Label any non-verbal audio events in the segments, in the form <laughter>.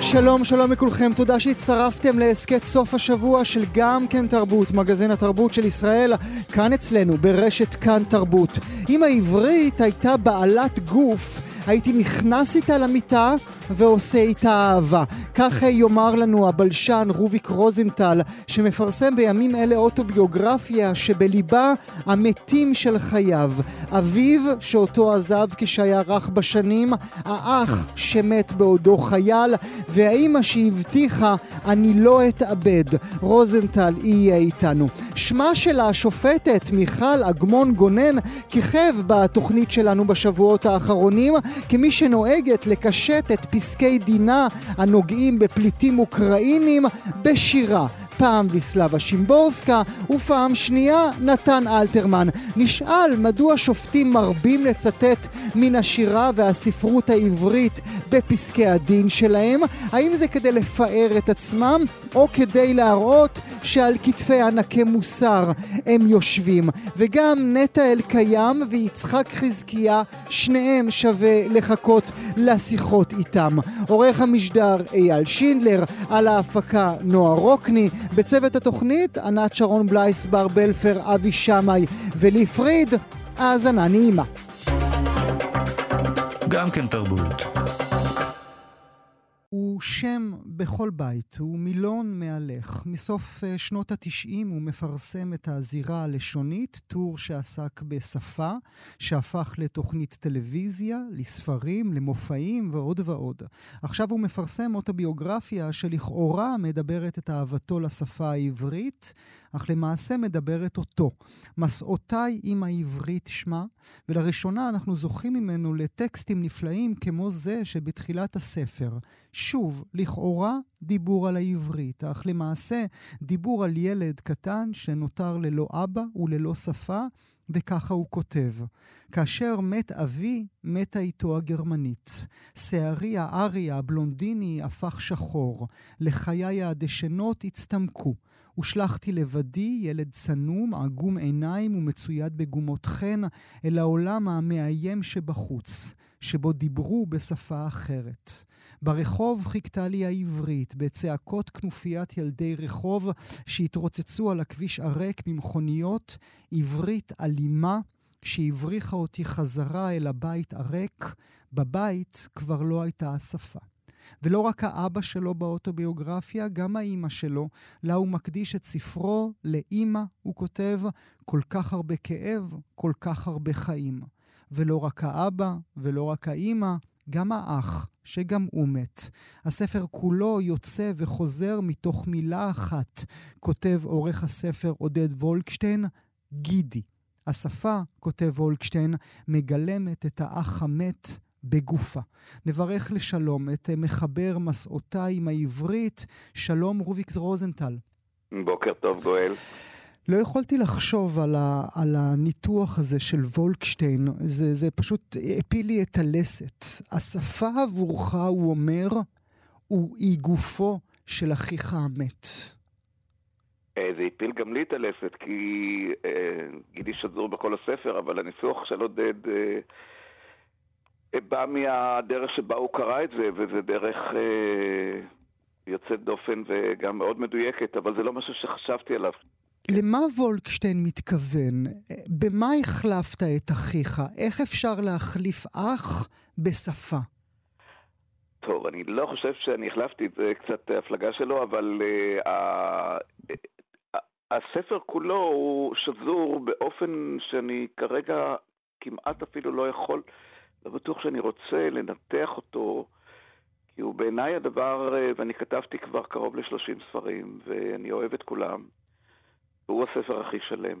שלום, שלום לכולכם, תודה שהצטרפתם להסכת סוף השבוע של גם כן תרבות, מגזין התרבות של ישראל, כאן אצלנו, ברשת כאן תרבות. אם העברית הייתה בעלת גוף, הייתי נכנס איתה למיטה ועושה איתה אהבה. כך יאמר לנו הבלשן רוביק רוזנטל, שמפרסם בימים אלה אוטוביוגרפיה שבליבה המתים של חייו. אביו שאותו עזב כשהיה רך בשנים, האח שמת בעודו חייל, והאימא שהבטיחה אני לא אתאבד. רוזנטל יהיה איתנו. שמה של השופטת מיכל אגמון גונן כיכב בתוכנית שלנו בשבועות האחרונים כמי שנוהגת לקשט את פסקי דינה הנוגעים בפליטים אוקראינים בשירה. פעם ויסלבה שימבורסקה ופעם שנייה נתן אלתרמן. נשאל מדוע שופטים מרבים לצטט מן השירה והספרות העברית בפסקי הדין שלהם? האם זה כדי לפאר את עצמם או כדי להראות שעל כתפי ענקי מוסר הם יושבים? וגם נטע אלקיים ויצחק חזקיה, שניהם שווה לחכות לשיחות איתם. עורך המשדר אייל שינדלר, על ההפקה נועה רוקני, בצוות התוכנית ענת שרון בלייס, בר בלפר, אבי שמאי ולי פריד. האזנה נעימה. גם כן תרבות. הוא שם בכל בית, הוא מילון מהלך. מסוף אה, שנות התשעים הוא מפרסם את הזירה הלשונית, טור שעסק בשפה, שהפך לתוכנית טלוויזיה, לספרים, למופעים ועוד ועוד. עכשיו הוא מפרסם אוטוביוגרפיה שלכאורה מדברת את אהבתו לשפה העברית, אך למעשה מדברת אותו. מסעותיי עם העברית שמה, ולראשונה אנחנו זוכים ממנו לטקסטים נפלאים כמו זה שבתחילת הספר. שוב, לכאורה דיבור על העברית, אך למעשה דיבור על ילד קטן שנותר ללא אבא וללא שפה, וככה הוא כותב: כאשר מת אבי, מתה איתו הגרמנית. שערי הארי הבלונדיני הפך שחור, לחיי הדשנות הצטמקו. ושלחתי לבדי, ילד צנום, עגום עיניים ומצויד בגומות חן, אל העולם המאיים שבחוץ, שבו דיברו בשפה אחרת. ברחוב חיכתה לי העברית, בצעקות כנופיית ילדי רחוב שהתרוצצו על הכביש הריק במכוניות, עברית אלימה שהבריחה אותי חזרה אל הבית הריק. בבית כבר לא הייתה השפה. ולא רק האבא שלו באוטוביוגרפיה, גם האימא שלו, לה הוא מקדיש את ספרו לאימא, הוא כותב, כל כך הרבה כאב, כל כך הרבה חיים. ולא רק האבא ולא רק האימא, גם האח, שגם הוא מת. הספר כולו יוצא וחוזר מתוך מילה אחת, כותב עורך הספר עודד וולקשטיין, גידי. השפה, כותב וולקשטיין, מגלמת את האח המת בגופה. נברך לשלום את מחבר מסעותיי עם העברית, שלום רוביק רוזנטל. בוקר טוב גואל. לא יכולתי לחשוב על, ה, על הניתוח הזה של וולקשטיין, זה, זה פשוט הפיל לי את הלסת. השפה עבורך, הוא אומר, הוא, היא גופו של אחיך המת. אה, זה הפיל גם לי את הלסת, כי אה, גידי שזור בכל הספר, אבל הניסוח של עודד אה, אה, בא מהדרך שבה הוא קרא את זה, וזה דרך אה, יוצאת דופן וגם מאוד מדויקת, אבל זה לא משהו שחשבתי עליו. למה וולקשטיין מתכוון? במה החלפת את אחיך? איך אפשר להחליף אח בשפה? טוב, אני לא חושב שאני החלפתי את זה, קצת הפלגה שלו, אבל uh, uh, הספר כולו הוא שזור באופן שאני כרגע כמעט אפילו לא יכול, לא בטוח שאני רוצה לנתח אותו, כי הוא בעיניי הדבר, uh, ואני כתבתי כבר קרוב ל-30 ספרים, ואני אוהב את כולם. והוא הספר הכי שלם.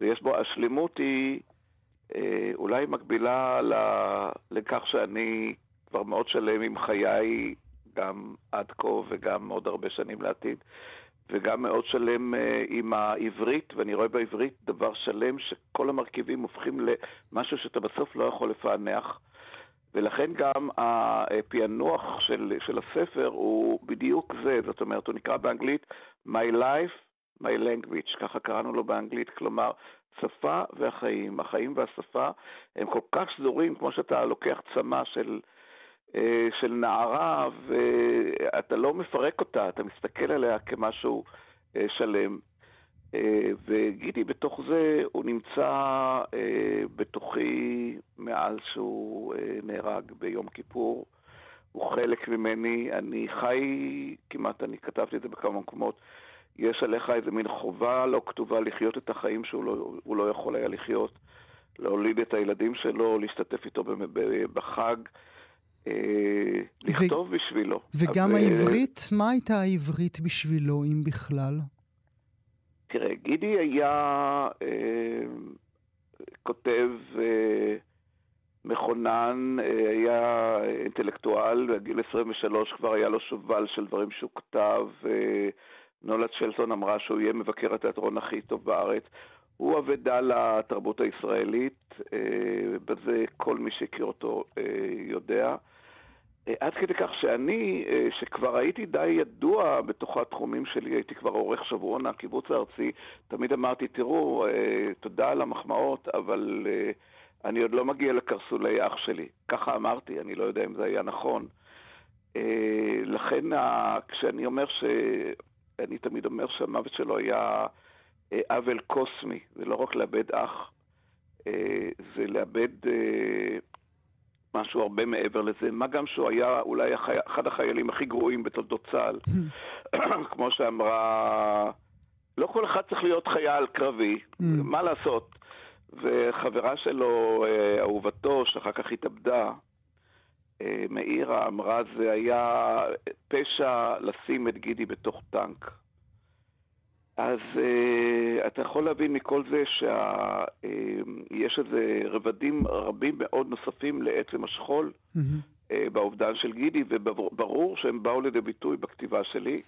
ויש בו, השלמות היא אה, אולי מקבילה ל, לכך שאני כבר מאוד שלם עם חיי, גם עד כה וגם עוד הרבה שנים לעתיד. וגם מאוד שלם אה, עם העברית, ואני רואה בעברית דבר שלם שכל המרכיבים הופכים למשהו שאתה בסוף לא יכול לפענח. ולכן גם הפענוח של, של הספר הוא בדיוק זה, זאת אומרת, הוא נקרא באנגלית My Life, My Language, ככה קראנו לו באנגלית, כלומר, שפה והחיים. החיים והשפה הם כל כך סדורים, כמו שאתה לוקח צמא של, של נערה, ואתה לא מפרק אותה, אתה מסתכל עליה כמשהו אה, שלם. אה, וגידי בתוך זה, הוא נמצא בתוכי מאז שהוא נהרג ביום כיפור. הוא חלק ממני, אני חי, כמעט אני כתבתי את זה בכמה מקומות, יש עליך איזה מין חובה לא כתובה לחיות את החיים שהוא לא, לא יכול היה לחיות, להוליד את הילדים שלו, להשתתף איתו בחג. אה, לכתוב ו... בשבילו. וגם אבל... העברית? מה הייתה העברית בשבילו, אם בכלל? תראה, גידי היה אה, כותב אה, מכונן, אה, היה אינטלקטואל, בגיל 23 כבר היה לו שובל של דברים שהוא כתב. אה, נולד שלטון אמרה שהוא יהיה מבקר התיאטרון הכי טוב בארץ. הוא אבדה לתרבות הישראלית, אה, בזה כל מי שהכיר אותו אה, יודע. אה, עד כדי כך שאני, אה, שכבר הייתי די ידוע בתוך התחומים שלי, הייתי כבר עורך שבועון הקיבוץ הארצי, תמיד אמרתי, תראו, אה, תודה על המחמאות, אבל אני עוד לא מגיע לקרסולי אח שלי. ככה אמרתי, אני לא יודע אם זה היה נכון. לכן, כשאני אומר ש... אני תמיד אומר שהמוות שלו היה עוול קוסמי, זה לא רק לאבד אח, זה לאבד משהו הרבה מעבר לזה, מה גם שהוא היה אולי החי... אחד החיילים הכי גרועים בתולדות צה"ל. <clears throat> כמו שאמרה, לא כל אחד צריך להיות חייל קרבי, mm. מה לעשות? וחברה שלו, אה, אהובתו, שאחר כך התאבדה, אה, מאירה, אמרה, זה היה פשע לשים את גידי בתוך טנק. אז uh, אתה יכול להבין מכל זה שיש uh, איזה רבדים רבים מאוד נוספים לעצם השכול mm-hmm. uh, באובדן של גידי, וברור שהם באו לידי ביטוי בכתיבה שלי.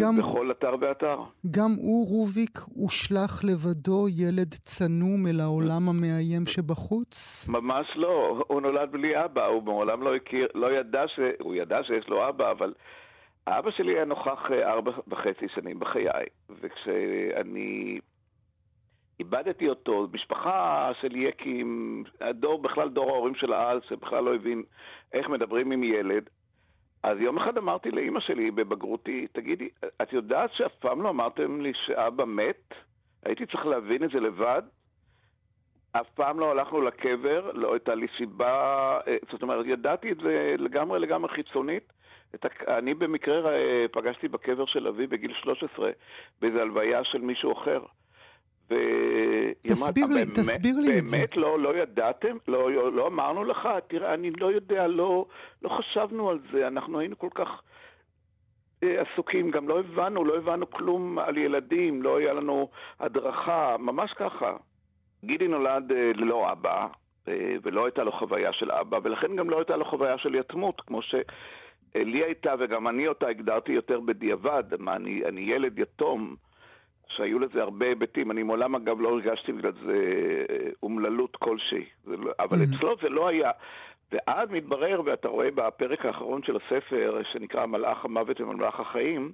גם, בכל אתר ואתר. גם הוא, רוביק, הושלך לבדו ילד צנום אל העולם המאיים שבחוץ? ממש לא, הוא נולד בלי אבא, הוא מעולם לא הכיר, לא ידע ש... הוא ידע שיש לו אבא, אבל אבא שלי היה נוכח אה, ארבע וחצי שנים בחיי, וכשאני איבדתי אותו, משפחה של יקים, הדור, בכלל דור ההורים של אז, שבכלל לא הבין איך מדברים עם ילד, אז יום אחד אמרתי לאימא שלי בבגרותי, תגידי, את יודעת שאף פעם לא אמרתם לי שאבא מת? הייתי צריך להבין את זה לבד. אף פעם לא הלכנו לקבר, לא הייתה לי סיבה, אה, זאת אומרת, ידעתי את זה לגמרי לגמרי חיצונית, הק... אני במקרה פגשתי בקבר של אבי בגיל 13, באיזו הלוויה של מישהו אחר. ו... תסביר לי, באמת, תסביר לי את זה. באמת לא, לא ידעתם? לא, לא, לא אמרנו לך? תראה, אני לא יודע, לא, לא חשבנו על זה, אנחנו היינו כל כך אה, עסוקים, גם לא הבנו, לא הבנו כלום על ילדים, לא היה לנו הדרכה, ממש ככה. גידי נולד אה, ללא אבא, אה, ולא הייתה לו חוויה של אבא, ולכן גם לא הייתה לו חוויה של יתמות, כמו ש... לי הייתה, וגם אני אותה הגדרתי יותר בדיעבד, מה, אני, אני ילד יתום, שהיו לזה הרבה היבטים. אני מעולם, אגב, לא הרגשתי בגלל זה אה, אומללות כלשהי. לא, אבל mm-hmm. אצלו זה לא היה. ואז מתברר, ואתה רואה בפרק האחרון של הספר, שנקרא מלאך המוות ומלאך החיים,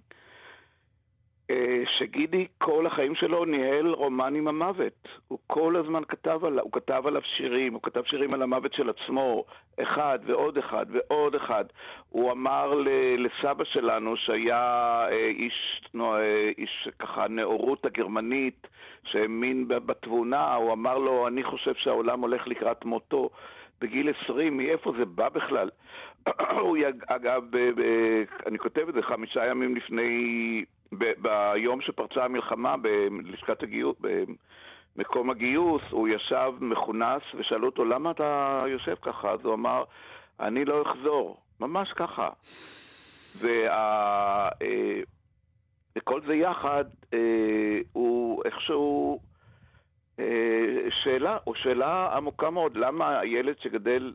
שגידי כל החיים שלו ניהל רומן עם המוות. הוא כל הזמן כתב עליו, הוא כתב עליו שירים, הוא כתב שירים על המוות של עצמו, אחד ועוד אחד ועוד אחד. הוא אמר לסבא שלנו, שהיה אה, איש, אה, איש ככה נאורות הגרמנית, שהאמין בתבונה, הוא אמר לו, אני חושב שהעולם הולך לקראת מותו. בגיל 20, מאיפה זה בא בכלל? <clears throat> הוא, אגב, אני כותב את זה חמישה ימים לפני ביום שפרצה המלחמה בלשכת הגיוס, במקום הגיוס, הוא ישב מכונס ושאלו אותו, למה אתה יושב ככה? אז הוא אמר, אני לא אחזור. ממש ככה. וה... אה, וכל זה יחד אה, הוא איכשהו אה, שאלה, או שאלה עמוקה מאוד, למה הילד שגדל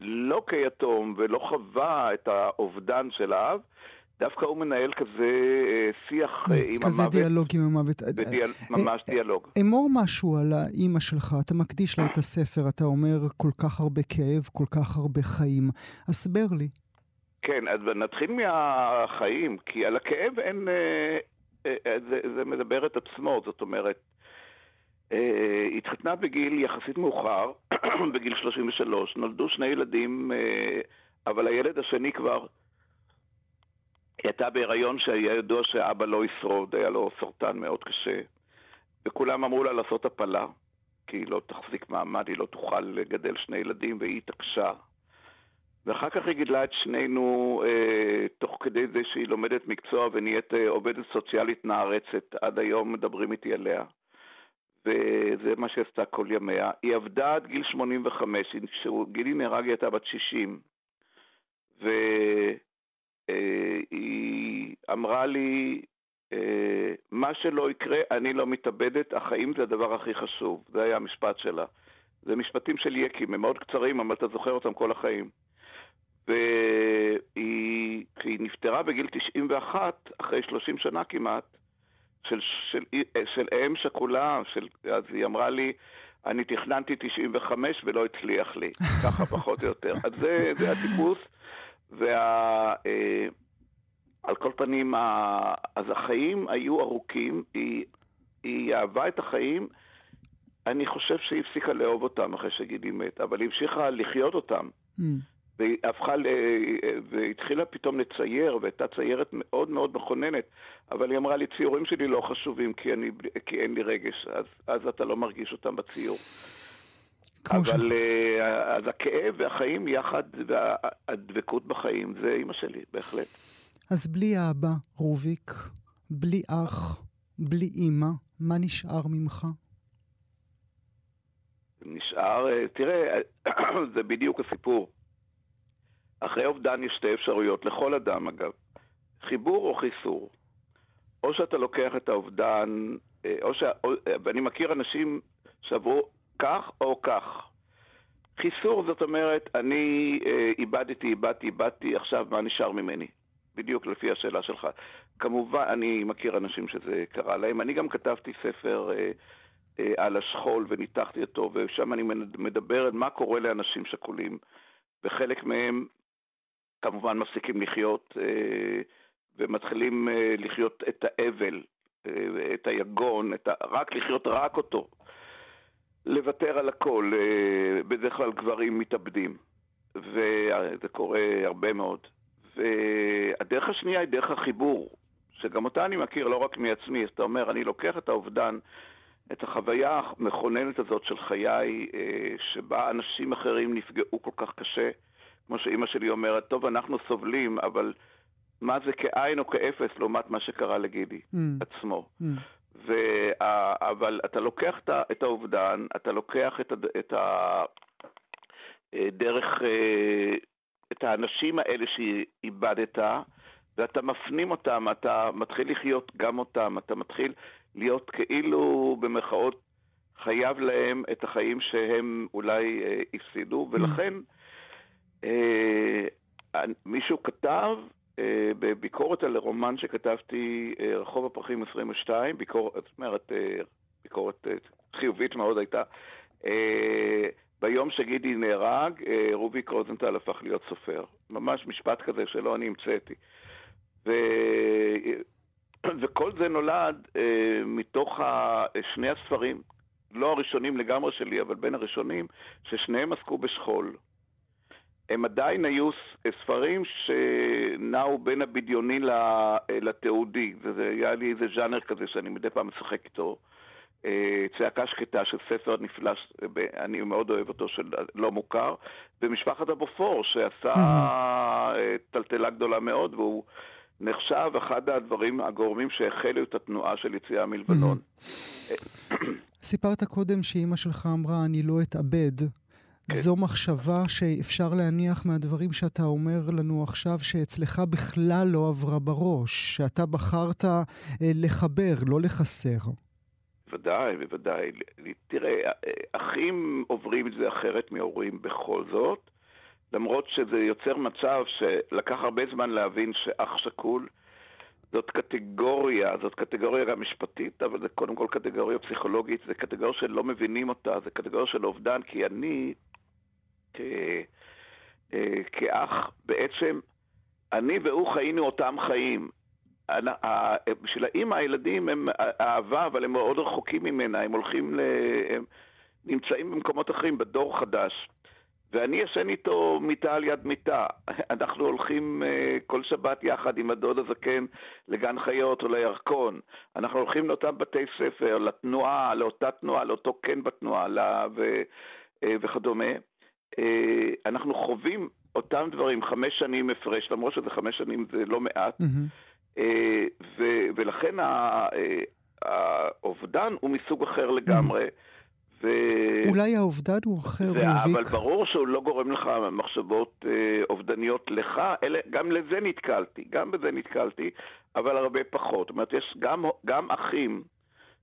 לא כיתום ולא חווה את האובדן של האב, דווקא הוא מנהל כזה אה, שיח אה, עם כזה המוות. דיאלוג עם המוות. בדיאל... אה, ממש דיאלוג. אמור משהו על האימא שלך, אתה מקדיש לה את הספר, אתה אומר כל כך הרבה כאב, כל כך הרבה חיים. הסבר לי. כן, אז נתחיל מהחיים, כי על הכאב אין... זה, זה מדבר את עצמו, זאת אומרת, אה, התחתנה בגיל יחסית מאוחר, <coughs> בגיל 33, נולדו שני ילדים, אבל הילד השני כבר... היא הייתה בהיריון שהיה ידוע שאבא לא ישרוד, היה לו סרטן מאוד קשה, וכולם אמרו לה לעשות הפלה, כי היא לא תחזיק מעמד, היא לא תוכל לגדל שני ילדים, והיא התעקשה. ואחר כך היא גידלה את שנינו אה, תוך כדי זה שהיא לומדת מקצוע ונהיית אה, עובדת סוציאלית נערצת. עד היום מדברים איתי עליה. וזה מה שהיא עשתה כל ימיה. היא עבדה עד גיל 85, כשגילי נהרג היא הייתה בת 60. והיא אה, אמרה לי, אה, מה שלא יקרה, אני לא מתאבדת, החיים זה הדבר הכי חשוב. זה היה המשפט שלה. זה משפטים של יקי, הם מאוד קצרים, אבל אתה זוכר אותם כל החיים. והיא נפטרה בגיל 91, אחרי 30 שנה כמעט, של, של, של אם שכולה, של, אז היא אמרה לי, אני תכננתי 95 ולא הצליח לי, ככה פחות או יותר. אז זה, זה הטיפוס, וה... אה, על כל פנים, אז החיים היו ארוכים, היא, היא אהבה את החיים, אני חושב שהיא הפסיקה לאהוב אותם אחרי שגידי מת, אבל היא המשיכה לחיות אותם. Mm. והיא הפכה, ל... והתחילה פתאום לצייר, והייתה ציירת מאוד מאוד מכוננת, אבל היא אמרה לי, ציורים שלי לא חשובים כי, אני... כי אין לי רגש, אז, אז אתה לא מרגיש אותם בציור. אבל ש... אה, אז הכאב והחיים יחד, והדבקות בחיים, זה אימא שלי, בהחלט. אז בלי האבא, רוביק, בלי אח, בלי אימא, מה נשאר ממך? נשאר, אה, תראה, <clears throat> זה בדיוק הסיפור. אחרי אובדן יש שתי אפשרויות, לכל אדם אגב, חיבור או חיסור. או שאתה לוקח את האובדן, אה, או ש... ואני מכיר אנשים שעברו כך או כך. חיסור זאת אומרת, אני אה, איבדתי, איבדתי, איבדתי, עכשיו מה נשאר ממני? בדיוק לפי השאלה שלך. כמובן, אני מכיר אנשים שזה קרה להם. אני גם כתבתי ספר אה, אה, על השכול וניתחתי אותו, ושם אני מדבר על מה קורה לאנשים שכולים. וחלק מהם כמובן מפסיקים לחיות אה, ומתחילים אה, לחיות את האבל, אה, את היגון, את ה... רק לחיות רק אותו. לוותר על הכל, בדרך כלל גברים מתאבדים, וזה קורה הרבה מאוד. והדרך השנייה היא דרך החיבור, שגם אותה אני מכיר לא רק מעצמי, אז אתה אומר, אני לוקח את האובדן, את החוויה המכוננת הזאת של חיי, שבה אנשים אחרים נפגעו כל כך קשה, כמו שאימא שלי אומרת, טוב, אנחנו סובלים, אבל מה זה כאין או כאפס לעומת מה שקרה לגידי mm. עצמו. Mm. וה, אבל אתה לוקח את האובדן, אתה לוקח את, את הדרך, אה, אה, את האנשים האלה שאיבדת, ואתה מפנים אותם, אתה מתחיל לחיות גם אותם, אתה מתחיל להיות כאילו במרכאות חייב להם את החיים שהם אולי אה, הפסידו, ולכן... Mm. אה, מישהו כתב בביקורת על רומן שכתבתי, אה, רחוב הפרחים 22, ביקורת, זאת אומרת, ביקורת חיובית מאוד הייתה. ביום שגידי נהרג, רוביק רוזנטל הפך להיות סופר. ממש משפט כזה שלא אני המצאתי. ו... וכל זה נולד אה, מתוך. שני הספרים, לא הראשונים לגמרי שלי, אבל בין הראשונים, ששניהם עסקו בשכול. הם עדיין היו ספרים שנעו בין הבדיוני לתיעודי, וזה היה לי איזה ז'אנר כזה שאני מדי פעם משחק איתו. אה, צעקה שקטה של ספר נפלא, אני מאוד אוהב אותו, של לא מוכר, ומשפחת אבופור, שעשה אה, טלטלה גדולה מאוד, והוא נחשב אחד הדברים, הגורמים שהחלו את התנועה של יציאה מלבנון. סיפרת קודם שאימא שלך אמרה, אני לא אתאבד. כן. זו מחשבה שאפשר להניח מהדברים שאתה אומר לנו עכשיו, שאצלך בכלל לא עברה בראש, שאתה בחרת אה, לחבר, לא לחסר. בוודאי, בוודאי. תראה, אחים עוברים את זה אחרת מהורים בכל זאת. למרות שזה יוצר מצב שלקח הרבה זמן להבין שאח שכול זאת קטגוריה, זאת קטגוריה גם משפטית, אבל זה קודם כל קטגוריה פסיכולוגית, זה קטגוריה שלא מבינים אותה, זה קטגוריה של אובדן, כי אני. אה, כאח, בעצם, אני והוא חיינו אותם חיים. בשביל האימא הילדים הם אהבה, אבל הם מאוד רחוקים ממנה, הם הולכים ל... הם נמצאים במקומות אחרים, בדור חדש. ואני ישן איתו מיטה על יד מיטה. <laughs> אנחנו הולכים uh, כל שבת יחד עם הדוד הזקן לגן חיות או לירקון. אנחנו הולכים לאותם בתי ספר, לתנועה, לאותה תנועה, לאותו קן בתנועה לה, ו, וכדומה. Uh, אנחנו חווים אותם דברים, חמש שנים הפרש, למרות שזה חמש שנים זה לא מעט. Mm-hmm. ו, ולכן האובדן הוא מסוג אחר לגמרי. Mm-hmm. ו... אולי האובדן הוא אחר, ו... רוביק. אבל ברור שהוא לא גורם לך מחשבות אה, אובדניות לך, אלא גם לזה נתקלתי, גם בזה נתקלתי, אבל הרבה פחות. זאת אומרת, יש גם, גם אחים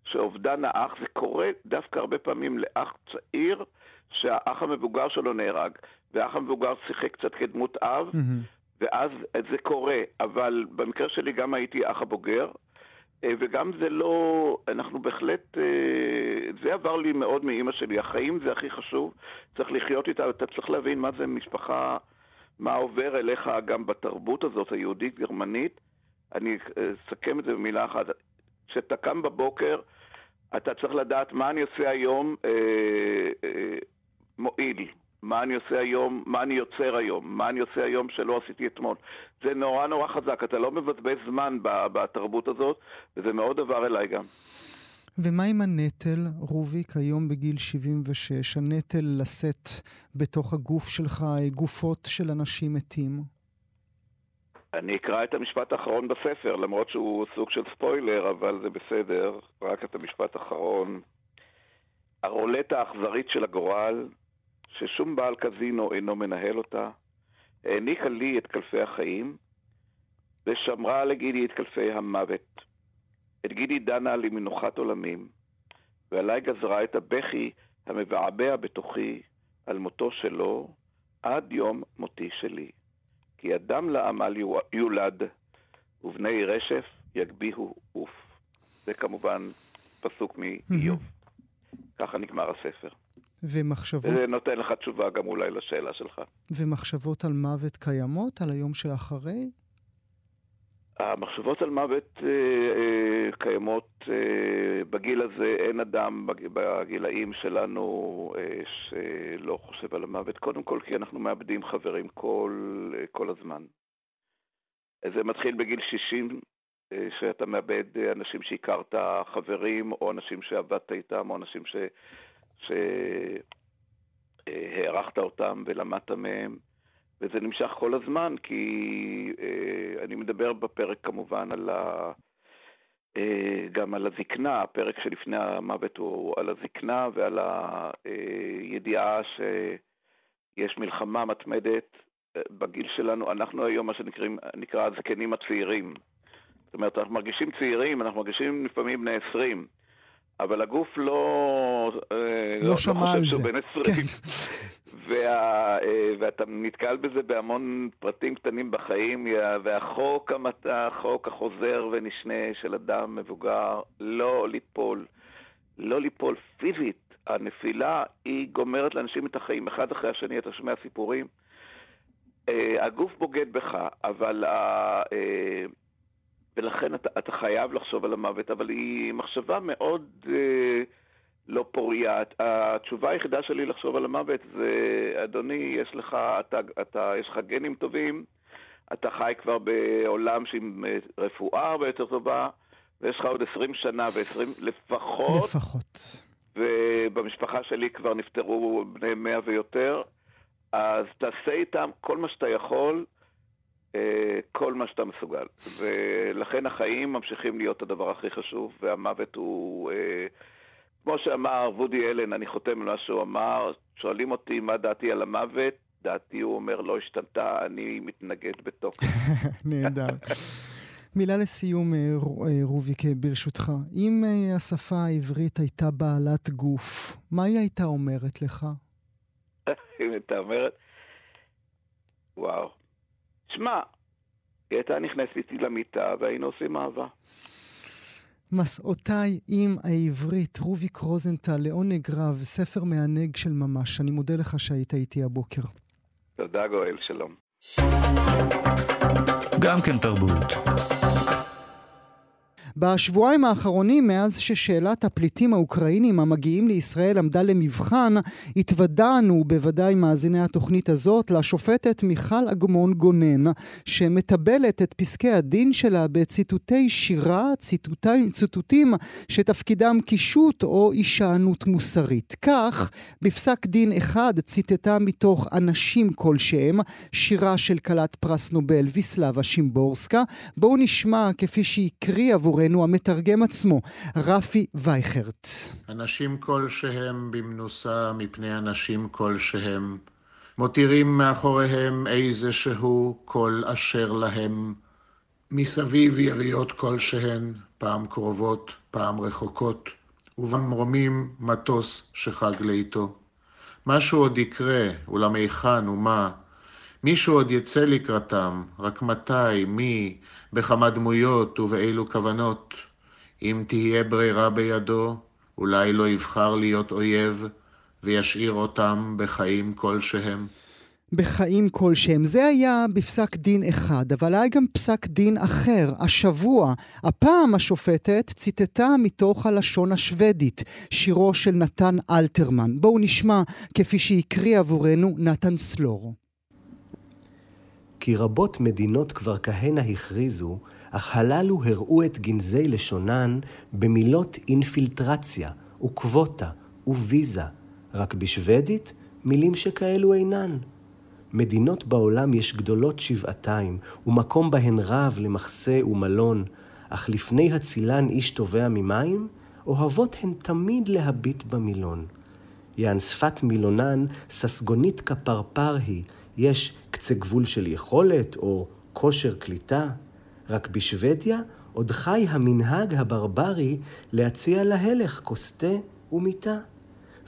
שאובדן האח, זה קורה דווקא הרבה פעמים לאח צעיר, שהאח המבוגר שלו נהרג, והאח המבוגר שיחק קצת כדמות אב, mm-hmm. ואז זה קורה. אבל במקרה שלי גם הייתי אח הבוגר. אה, וגם זה לא, אנחנו בהחלט, אה, זה עבר לי מאוד מאימא שלי. החיים זה הכי חשוב, צריך לחיות איתה, אתה צריך להבין מה זה משפחה, מה עובר אליך גם בתרבות הזאת, היהודית-גרמנית. אני אה, אסכם את זה במילה אחת. כשאתה קם בבוקר, אתה צריך לדעת מה אני עושה היום מועיל. מה אני עושה היום, מה אני יוצר היום, מה אני עושה היום שלא עשיתי אתמול. זה נורא נורא חזק, אתה לא מבזבז זמן בתרבות הזאת, וזה מאוד עבר אליי גם. ומה עם הנטל, רוביק, היום בגיל 76, הנטל לשאת בתוך הגוף שלך גופות של אנשים מתים? אני אקרא את המשפט האחרון בספר, למרות שהוא סוג של ספוילר, אבל זה בסדר, רק את המשפט האחרון. הרולטה האכזרית של הגורל ששום בעל קזינו אינו מנהל אותה, העניקה לי את כלפי החיים, ושמרה לגידי את כלפי המוות. את גידי דנה לי מנוחת עולמים, ועליי גזרה את הבכי המבעבע בתוכי על מותו שלו עד יום מותי שלי. כי אדם לעמל יולד, ובני רשף יגביהו עוף. זה כמובן פסוק מאיוב. ככה נגמר הספר. ומחשבות... זה נותן לך תשובה גם אולי לשאלה שלך. ומחשבות על מוות קיימות? על היום שאחרי? המחשבות על מוות אה, אה, קיימות אה, בגיל הזה, אין אדם בגילאים שלנו אה, שלא חושב על המוות. קודם כל כי אנחנו מאבדים חברים כל, אה, כל הזמן. זה מתחיל בגיל 60, אה, שאתה מאבד אה, אנשים שהכרת, חברים, או אנשים שעבדת איתם, או אנשים ש... שהערכת אותם ולמדת מהם, וזה נמשך כל הזמן, כי אה, אני מדבר בפרק כמובן על ה... אה, גם על הזקנה, הפרק שלפני המוות הוא על הזקנה ועל הידיעה שיש מלחמה מתמדת אה, בגיל שלנו. אנחנו היום מה שנקרא הזקנים הצעירים. זאת אומרת, אנחנו מרגישים צעירים, אנחנו מרגישים לפעמים בני עשרים. אבל הגוף לא... אה, לא, לא שמע על זה. בן 20. כן. וה, אה, ואתה נתקל בזה בהמון פרטים קטנים בחיים, והחוק, החוק החוזר ונשנה של אדם מבוגר, לא ליפול. לא ליפול פיזית. הנפילה היא גומרת לאנשים את החיים אחד אחרי השני, אתה שומע סיפורים. אה, הגוף בוגד בך, אבל ולכן אתה, אתה חייב לחשוב על המוות, אבל היא מחשבה מאוד אה, לא פוריה. התשובה היחידה שלי לחשוב על המוות זה, אדוני, יש לך, אתה, אתה, יש לך גנים טובים, אתה חי כבר בעולם עם אה, רפואה הרבה יותר טובה, ויש לך עוד 20 שנה ו-20 לפחות. לפחות. ובמשפחה שלי כבר נפטרו בני 100 ויותר, אז תעשה איתם כל מה שאתה יכול. אה, כל מה שאתה מסוגל. ולכן החיים ממשיכים להיות הדבר הכי חשוב, והמוות הוא, אה, כמו שאמר וודי אלן, אני חותם על מה שהוא אמר, שואלים אותי מה דעתי על המוות, דעתי, הוא אומר, לא השתנתה, אני מתנגד בתוקף. <laughs> נהדר. מילה לסיום, אה, רוביק, ברשותך. אם השפה העברית הייתה בעלת גוף, מה היא הייתה אומרת לך? <laughs> אם הייתה אומרת... וואו. שמע, היא הייתה נכנסת איתי למיטה והיינו עושים אהבה. מסעותיי עם העברית, רוביק רוזנטל, לעונג רב, ספר מענג של ממש. אני מודה לך שהיית איתי הבוקר. תודה גואל, שלום. גם כן תרבות. בשבועיים האחרונים, מאז ששאלת הפליטים האוקראינים המגיעים לישראל עמדה למבחן, התוודענו, בוודאי מאזיני התוכנית הזאת, לשופטת מיכל אגמון גונן, שמטבלת את פסקי הדין שלה בציטוטי שירה, ציטוטים, ציטוטים שתפקידם קישוט או הישענות מוסרית. כך, בפסק דין אחד ציטטה מתוך אנשים כלשהם, שירה של כלת פרס נובל ויסלבה שימבורסקה. בואו נשמע, כפי שהקריא עבור עבורנו המתרגם עצמו, רפי וייכרט. אנשים כלשהם במנוסה מפני אנשים כלשהם, מותירים מאחוריהם איזה שהוא כל אשר להם, מסביב יריות כלשהן, פעם קרובות, פעם רחוקות, ובמרומים מטוס שחג לאיתו. משהו עוד יקרה, אולם היכן ומה, מישהו עוד יצא לקראתם, רק מתי, מי, בכמה דמויות ובאילו כוונות. אם תהיה ברירה בידו, אולי לא יבחר להיות אויב, וישאיר אותם בחיים כלשהם. בחיים כלשהם. זה היה בפסק דין אחד, אבל היה גם פסק דין אחר, השבוע. הפעם השופטת ציטטה מתוך הלשון השוודית, שירו של נתן אלתרמן. בואו נשמע, כפי שהקריא עבורנו נתן סלור. כי רבות מדינות כבר כהנה הכריזו, אך הללו הראו את גנזי לשונן במילות אינפילטרציה, וקווטה, וויזה, רק בשוודית מילים שכאלו אינן. מדינות בעולם יש גדולות שבעתיים, ומקום בהן רב למחסה ומלון, אך לפני הצילן איש תובע ממים, אוהבות הן תמיד להביט במילון. יען שפת מילונן, ססגונית כפרפר היא, יש קצה גבול של יכולת או כושר קליטה, רק בשוודיה עוד חי המנהג הברברי להציע להלך כוס תה ומיטה.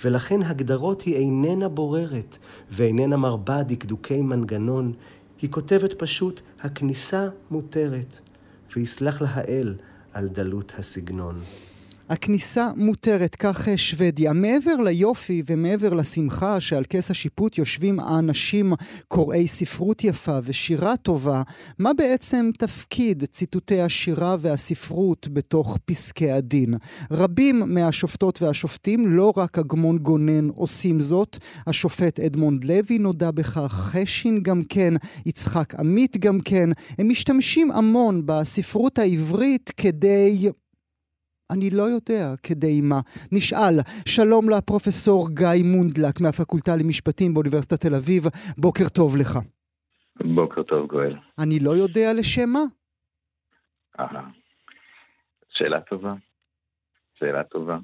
ולכן הגדרות היא איננה בוררת ואיננה מרבה דקדוקי מנגנון, היא כותבת פשוט הכניסה מותרת, ויסלח לה האל על דלות הסגנון. הכניסה מותרת, כך אה, שוודיה. מעבר ליופי ומעבר לשמחה שעל כס השיפוט יושבים האנשים קוראי ספרות יפה ושירה טובה, מה בעצם תפקיד ציטוטי השירה והספרות בתוך פסקי הדין? רבים מהשופטות והשופטים, לא רק אגמון גונן, עושים זאת. השופט אדמונד לוי נודע בכך, חשין גם כן, יצחק עמית גם כן. הם משתמשים המון בספרות העברית כדי אני לא יודע כדי מה. נשאל, שלום לפרופסור גיא מונדלק מהפקולטה למשפטים באוניברסיטת תל אביב, בוקר טוב לך. בוקר טוב, גואל. אני לא יודע לשם מה. אהה. שאלה טובה. שאלה טובה.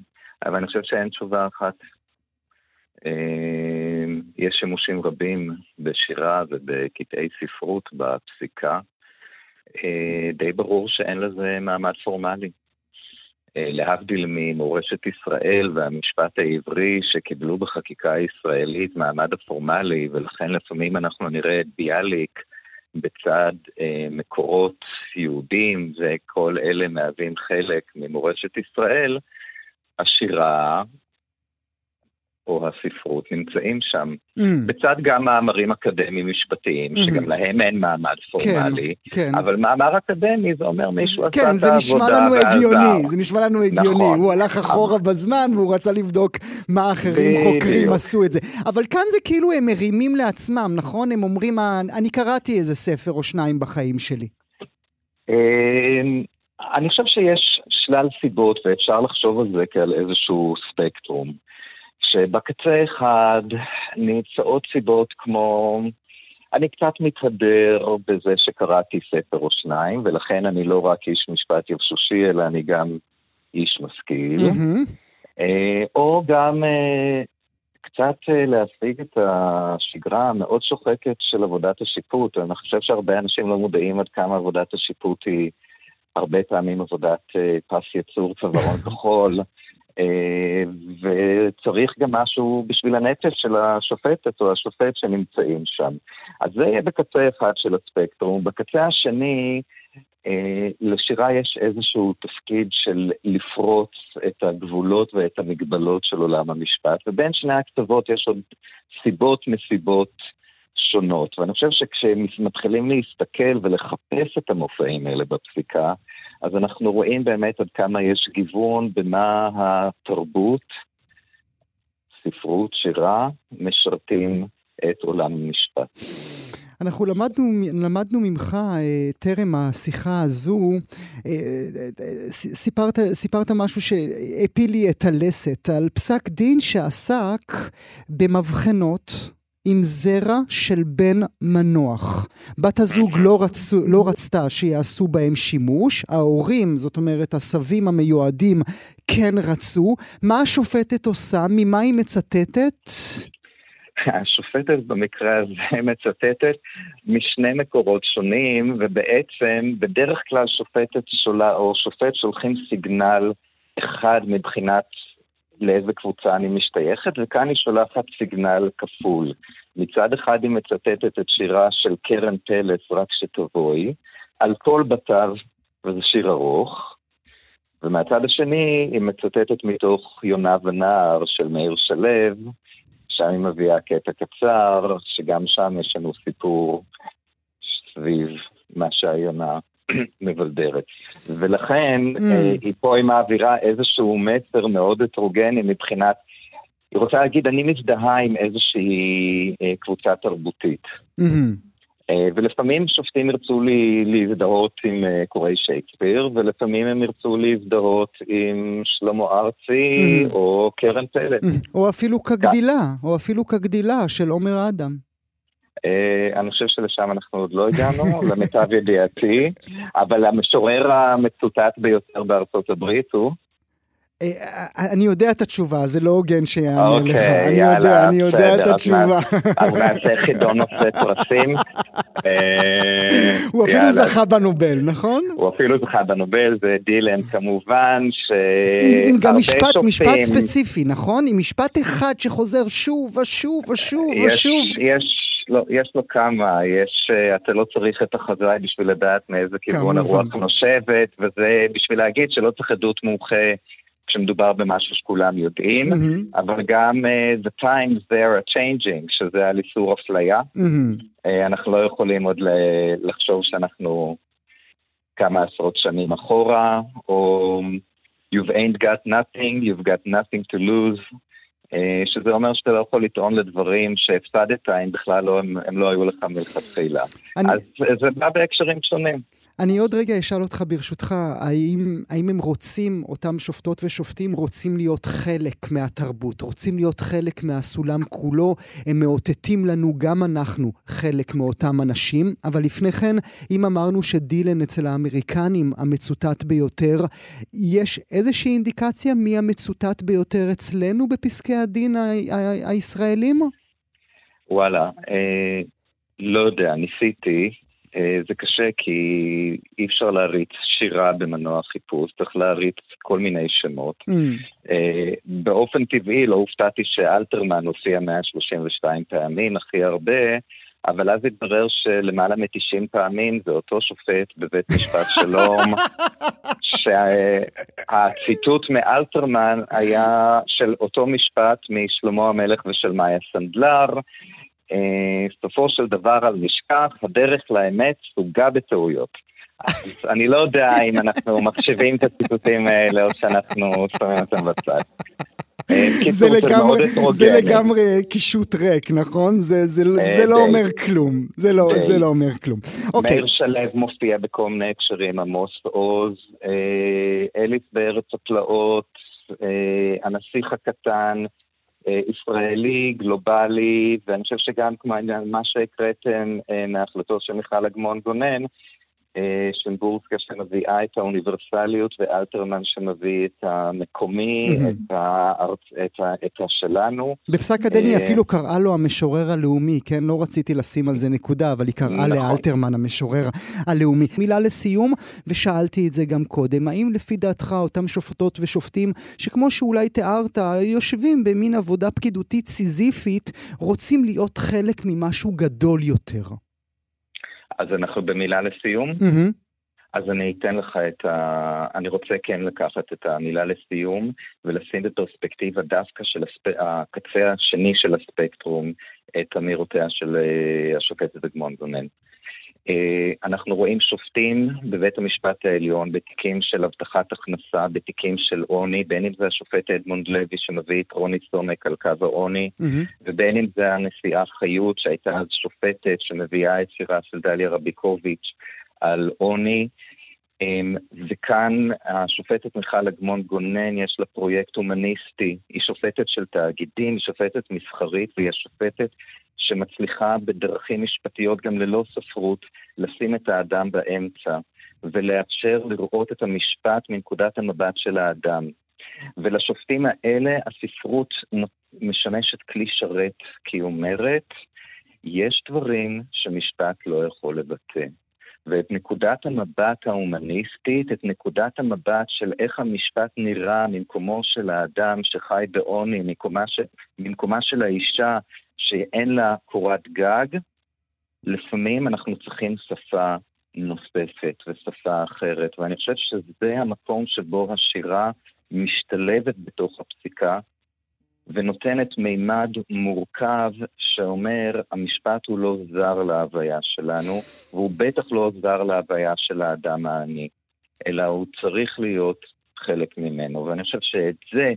אבל אני חושב שאין תשובה אחת. אה, יש שימושים רבים בשירה ובקטעי ספרות בפסיקה. אה, די ברור שאין לזה מעמד פורמלי. אה, להבדיל ממורשת ישראל והמשפט העברי שקיבלו בחקיקה הישראלית מעמד הפורמלי, ולכן לפעמים אנחנו נראה את ביאליק בצד אה, מקורות יהודים, וכל אלה מהווים חלק ממורשת ישראל, השירה או הספרות נמצאים שם. Mm. בצד גם מאמרים אקדמיים משפטיים, mm-hmm. שגם להם אין מעמד פורמלי, כן, כן. אבל מאמר אקדמי זה אומר מישהו עשה כן, את העבודה ועזר. כן, זה נשמע לנו הגיוני, זה נשמע לנו הגיוני. נכון. הוא הלך אחורה אבל... בזמן והוא רצה לבדוק מה אחרים ב- חוקרים בדיוק. עשו את זה. אבל כאן זה כאילו הם מרימים לעצמם, נכון? הם אומרים, אני קראתי איזה ספר או שניים בחיים שלי. אמ, אני חושב שיש שלל סיבות, ואפשר לחשוב על זה כעל איזשהו ספקטרום. שבקצה אחד נמצאות סיבות כמו... אני קצת מתהדר בזה שקראתי ספר או שניים, ולכן אני לא רק איש משפט יבשושי, אלא אני גם איש משכיל. Mm-hmm. או גם אה, קצת אה, להשיג את השגרה המאוד שוחקת של עבודת השיפוט. אני חושב שהרבה אנשים לא מודעים עד כמה עבודת השיפוט היא הרבה פעמים עבודת פס יצור צווארון כחול. וצריך גם משהו בשביל הנפש של השופטת או השופט שנמצאים שם. אז זה יהיה בקצה אחד של הספקטרום. בקצה השני, לשירה יש איזשהו תפקיד של לפרוץ את הגבולות ואת המגבלות של עולם המשפט, ובין שני הכתבות יש עוד סיבות מסיבות שונות. ואני חושב שכשמתחילים להסתכל ולחפש את המופעים האלה בפסיקה, אז אנחנו רואים באמת עד כמה יש גיוון במה התרבות, ספרות, שירה, משרתים את עולם המשפט. אנחנו למדנו, למדנו ממך אה, טרם השיחה הזו, אה, אה, סיפרת, סיפרת משהו שהפיל לי את הלסת על פסק דין שעסק במבחנות. עם זרע של בן מנוח. בת הזוג לא, רצו, לא רצתה שיעשו בהם שימוש, ההורים, זאת אומרת הסבים המיועדים, כן רצו. מה השופטת עושה? ממה היא מצטטת? השופטת במקרה הזה <laughs> מצטטת משני מקורות שונים, ובעצם בדרך כלל שופטת שולה, או שופט שולחים סיגנל אחד מבחינת לאיזה קבוצה אני משתייכת, וכאן היא שולחת סיגנל כפול. מצד אחד היא מצטטת את שירה של קרן פלס, רק שתבואי, על כל בתיו, וזה שיר ארוך, ומהצד השני היא מצטטת מתוך יונה ונער של מאיר שלו, שם היא מביאה קטע קצר, שגם שם יש לנו סיפור סביב מה שהיונה <clears throat> מבלדרת. ולכן mm. אה, היא פה היא מעבירה איזשהו מסר מאוד הטרוגני מבחינת, היא רוצה להגיד, אני מזדהה עם איזושהי אה, קבוצה תרבותית. Mm-hmm. אה, ולפעמים שופטים ירצו לי להזדהות עם קוראי שייקספיר, ולפעמים הם ירצו להזדהות עם שלמה ארצי mm-hmm. או קרן פלט. Mm-hmm. או אפילו כגדילה, או אפילו כגדילה של עומר אדם. Uh, אני חושב שלשם אנחנו עוד לא הגענו, <laughs> למיטב ידיעתי, אבל המשורר המצוטט ביותר בארצות הברית הוא... אה, אה, אני יודע את התשובה, זה לא הוגן שיאמר לך. אני יודע, אני יודע את התשובה. אז נעשה חידון נושא פרסים. הוא אפילו זכה בנובל, נכון? הוא אפילו זכה בנובל, זה דילן כמובן, עם גם משפט, משפט ספציפי, נכון? עם משפט אחד שחוזר שוב ושוב ושוב ושוב. יש... לא, יש לו כמה, יש, uh, אתה לא צריך את החזאי בשביל לדעת מאיזה כיוון הרוח נושבת, וזה בשביל להגיד שלא צריך עדות מומחה כשמדובר במשהו שכולם יודעים, mm-hmm. אבל גם uh, the times they are changing, שזה על איסור אפליה. Mm-hmm. Uh, אנחנו לא יכולים עוד לחשוב שאנחנו כמה עשרות שנים אחורה, או you've ain't got nothing, you've got nothing to lose. אה, שזה אומר שאתה לא יכול לטעון לדברים שהפסדת אם בכלל לא, הם, הם לא היו לך מלכתחילה. אני... אז זה בא בהקשרים שונים. אני עוד רגע אשאל אותך ברשותך, האם, האם הם רוצים, אותם שופטות ושופטים רוצים להיות חלק מהתרבות, רוצים להיות חלק מהסולם כולו, הם מאותתים לנו, גם אנחנו, חלק מאותם אנשים, אבל לפני כן, אם אמרנו שדילן אצל האמריקנים המצוטט ביותר, יש איזושהי אינדיקציה מי המצוטט ביותר אצלנו בפסקי הדין הישראלים? וואלה, אה, לא יודע, ניסיתי. אה, זה קשה כי אי אפשר להריץ שירה במנוע חיפוש, צריך להריץ כל מיני שמות. Mm. אה, באופן טבעי לא הופתעתי שאלתרמן הופיע 132 פעמים, הכי הרבה, אבל אז התברר שלמעלה מ-90 פעמים זה אותו שופט בבית משפט שלום, <laughs> שהציטוט מאלתרמן היה של אותו משפט משלמה המלך ושל מאיה סנדלר. אה, סופו של דבר על משכח, הדרך לאמת סוגה בטעויות. אז אני לא יודע אם אנחנו מחשבים את הציטוטים האלה או שאנחנו שמים אותם בצד. אה, זה לגמרי, זה לגמרי קישוט ריק, נכון? זה, זה, אה, זה לא אומר כלום. זה לא, זה לא אומר כלום. אוקיי. מאיר שלו מופיע בכל מיני הקשרים, עמוס עוז, אליס בארץ הפלאות, הנסיך הקטן, ישראלי, גלובלי, ואני חושב שגם כמו מה שהקראתם אה, מההחלטות של מיכל אגמון גונן, אה, שימבורסקה שמביאה את האוניברסליות ואלתרמן שמביא את המקומי, מהמם. את, הארץ, את, ה, את השלנו. בפסק הדין היא אה, אפילו קראה לו המשורר הלאומי, כן? לא רציתי לשים על זה נקודה, אבל היא קראה נכון. לאלתרמן המשורר הלאומי. מילה לסיום, ושאלתי את זה גם קודם, האם לפי דעתך אותם שופטות ושופטים, שכמו שאולי תיארת, יושבים במין עבודה פקידותית סיזיפית, רוצים להיות חלק ממשהו גדול יותר? אז אנחנו במילה לסיום. מהמם. אז אני אתן לך את ה... אני רוצה כן לקחת את המילה לסיום ולשים בפרספקטיבה דווקא של הספ... הקצה השני של הספקטרום את אמירותיה של אה, השופטת אגמון גונן. אה, אנחנו רואים שופטים בבית המשפט העליון בתיקים של הבטחת הכנסה, בתיקים של עוני, בין אם זה השופט אדמונד לוי שמביא את רוני סומק על קו העוני, מהמם. ובין אם זה הנשיאה חיות שהייתה אז שופטת שמביאה את שירה של דליה רביקוביץ' על עוני. אמ, וכאן השופטת מיכל אגמון גונן, יש לה פרויקט הומניסטי. היא שופטת של תאגידים, היא שופטת מסחרית, והיא השופטת שמצליחה בדרכים משפטיות, גם ללא ספרות, לשים את האדם באמצע, ולאפשר לראות את המשפט מנקודת המבט של האדם. ולשופטים האלה הספרות משמשת כלי שרת, כי היא אומרת, יש דברים שמשפט לא יכול לבטא. ואת נקודת המבט ההומניסטית, את נקודת המבט של איך המשפט נראה ממקומו של האדם שחי בעוני, ממקומה של, ממקומה של האישה שאין לה קורת גג, לפעמים אנחנו צריכים שפה נוספת ושפה אחרת, ואני חושב שזה המקום שבו השירה משתלבת בתוך הפסיקה ונותנת מימד מורכב שאומר, המשפט הוא לא זר להוויה שלנו, והוא בטח לא זר להוויה של האדם העני, אלא הוא צריך להיות חלק ממנו. ואני חושב שאת זה,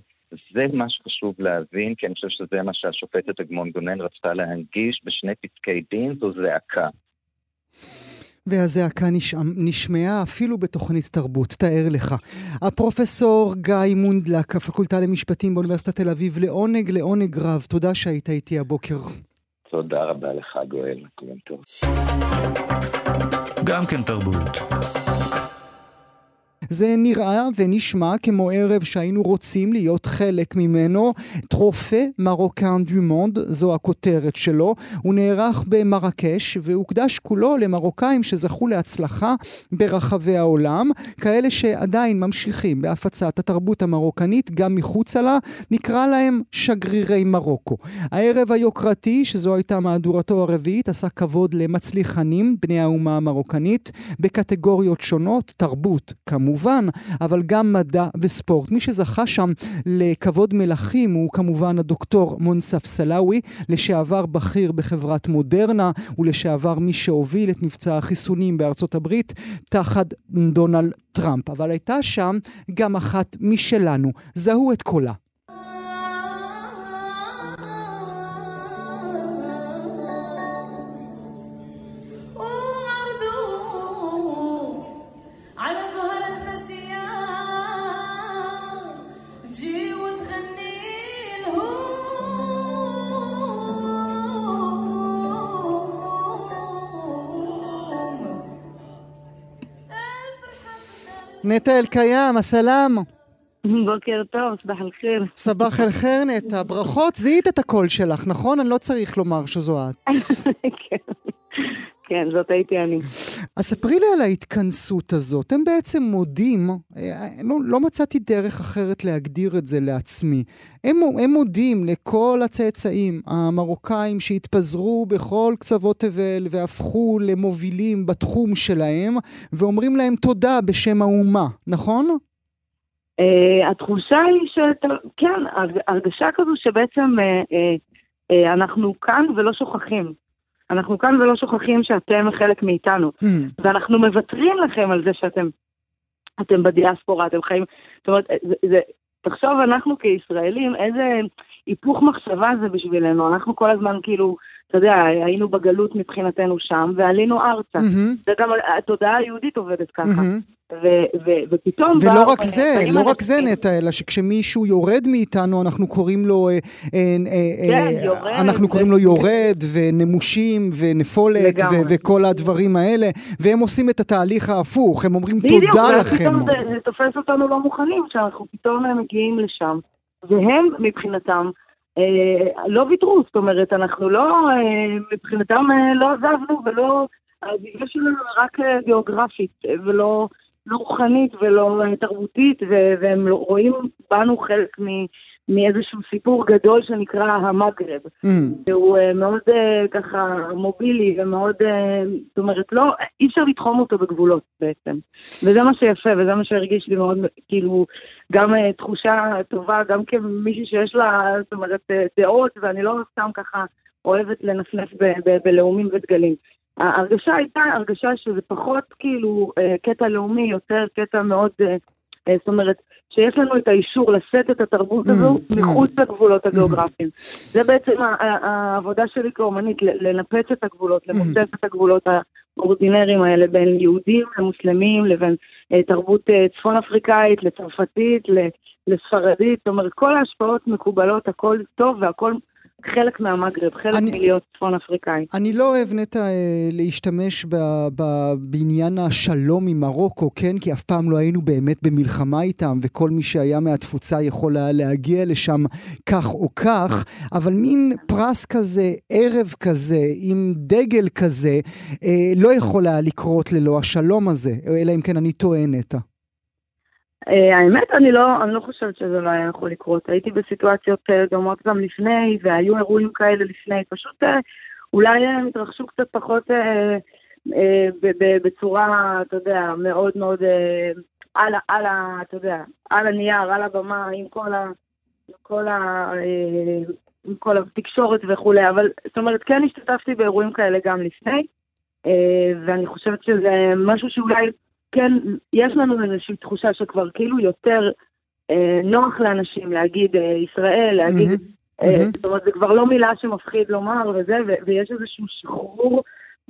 זה מה שחשוב להבין, כי אני חושב שזה מה שהשופטת אגמון גונן רצתה להנגיש בשני פסקי דין, זו זעקה. והזעקה נשמע, נשמעה אפילו בתוכנית תרבות, תאר לך. הפרופסור גיא מונדלק, הפקולטה למשפטים באוניברסיטת תל אביב, לעונג, לעונג רב. תודה שהיית איתי הבוקר. תודה רבה לך, גואל. גם כן תרבות. זה נראה ונשמע כמו ערב שהיינו רוצים להיות חלק ממנו. טרופה מרוקן דו מונד, זו הכותרת שלו. הוא נערך במרקש והוקדש כולו למרוקאים שזכו להצלחה ברחבי העולם, כאלה שעדיין ממשיכים בהפצת התרבות המרוקנית גם מחוצה לה, נקרא להם שגרירי מרוקו. הערב היוקרתי, שזו הייתה מהדורתו הרביעית, עשה כבוד למצליחנים, בני האומה המרוקנית, בקטגוריות שונות, תרבות כמובן. כמובן, אבל גם מדע וספורט. מי שזכה שם לכבוד מלכים הוא כמובן הדוקטור מונסף סלאווי, לשעבר בכיר בחברת מודרנה, ולשעבר מי שהוביל את מבצע החיסונים בארצות הברית תחת דונלד טראמפ. אבל הייתה שם גם אחת משלנו. זהו את קולה. נטע אלקיים, הסלאם. בוקר טוב, סבח אל-חיר. סבח אל-חיר, נטע. <laughs> ברכות, זיהית את הקול שלך, נכון? אני לא צריך לומר שזו את. <laughs> כן, כן, זאת הייתי אני. אז ספרי לי על ההתכנסות הזאת. הם בעצם מודים, לא, לא מצאתי דרך אחרת להגדיר את זה לעצמי. הם, הם מודים לכל הצאצאים המרוקאים שהתפזרו בכל קצוות תבל והפכו למובילים בתחום שלהם, ואומרים להם תודה בשם האומה, נכון? Uh, התחושה היא שאתה, כן, הרגשה כזו שבעצם uh, uh, uh, אנחנו כאן ולא שוכחים. אנחנו כאן ולא שוכחים שאתם חלק מאיתנו. Mm. ואנחנו מוותרים לכם על זה שאתם אתם בדיאספורה, אתם חיים... זאת אומרת, זה, זה, תחשוב, אנחנו כישראלים, איזה היפוך מחשבה זה בשבילנו. אנחנו כל הזמן כאילו, אתה יודע, היינו בגלות מבחינתנו שם, ועלינו ארצה. Mm-hmm. זה גם, התודעה היהודית עובדת ככה. Mm-hmm. ו- ו- ופתאום... ולא באו רק זה, לא רק זה נטע, אלא שכשמישהו יורד מאיתנו, אנחנו קוראים לו, אה, אה, אה, כן, יורד, אנחנו קוראים לו יורד, ונמושים, ונפולת. ו- וכל הדברים האלה, והם עושים את התהליך ההפוך, הם אומרים בדיוק, תודה לכם. פתאום זה, זה תופס אותנו לא מוכנים, שאנחנו פתאום מגיעים לשם. והם מבחינתם לא ויתרו, זאת אומרת, אנחנו לא, אה, מבחינתם אה, לא עזבנו ולא, העזיבה שלנו רק אה, גיאוגרפית, אה, ולא לא רוחנית ולא אה, תרבותית, והם לא- רואים בנו חלק מ- מאיזשהו סיפור גדול שנקרא המגרב. Mm, שהוא אה, מאוד אה, ככה מובילי ומאוד, אה, זאת אומרת, לא, אי אפשר לתחום אותו בגבולות בעצם. וזה מה שיפה, וזה מה שהרגיש לי מאוד, כאילו, גם אה, תחושה טובה, גם כמישהי שיש לה, זאת אומרת, אה, דעות, ואני לא סתם ככה אוהבת לנפנף בלאומים ודגלים. ההרגשה הייתה הרגשה שזה פחות כאילו אה, קטע לאומי, יותר קטע מאוד, אה, זאת אומרת, שיש לנו את האישור לשאת את התרבות Mm, הזו mm. מחוץ לגבולות הגיאוגרפיים. זה בעצם העבודה שלי כאומנית, לנפץ את הגבולות, למוצץ את הגבולות האורדינריים האלה בין יהודים למוסלמים, לבין אה, תרבות אה, צפון אפריקאית, לצרפתית, לספרדית, זאת אומרת, כל ההשפעות מקובלות, הכל טוב והכל חלק מהמגרב, חלק אני- מלהיות צפון אפריקאי. אני לא אוהב נטע אה, להשתמש ב, ב, בעניין השלום עם מרוקו, כן? כי אף פעם לא היינו באמת במלחמה איתם, וכל מי שהיה מהתפוצה יכול היה להגיע לשם כך או כך, אבל מין פרס כזה, ערב כזה, עם דגל כזה, אה, לא יכול היה לקרות ללא השלום הזה, אלא אם כן אני טועה, נטע. אה, האמת, אני לא, אני לא חושבת שזה לא היה יכול לקרות. הייתי בסיטואציות אה, דומות גם לפני, והיו אירועים כאלה לפני. פשוט אה, אולי הם התרחשו קצת פחות אה, אה, ב- ב- בצורה, אתה יודע, מאוד מאוד אה, על, על, אתה יודע, על הנייר, על הבמה, עם כל ה... עם כל ה... אה, עם כל התקשורת וכולי, אבל זאת אומרת, כן השתתפתי באירועים כאלה גם לפני, אה, ואני חושבת שזה משהו שאולי כן, יש לנו איזושהי תחושה שכבר כאילו יותר אה, נוח לאנשים להגיד אה, ישראל, להגיד, מהמם, אה, מהמם. זאת אומרת, זה כבר לא מילה שמפחיד לומר וזה, ו- ויש איזשהו שחרור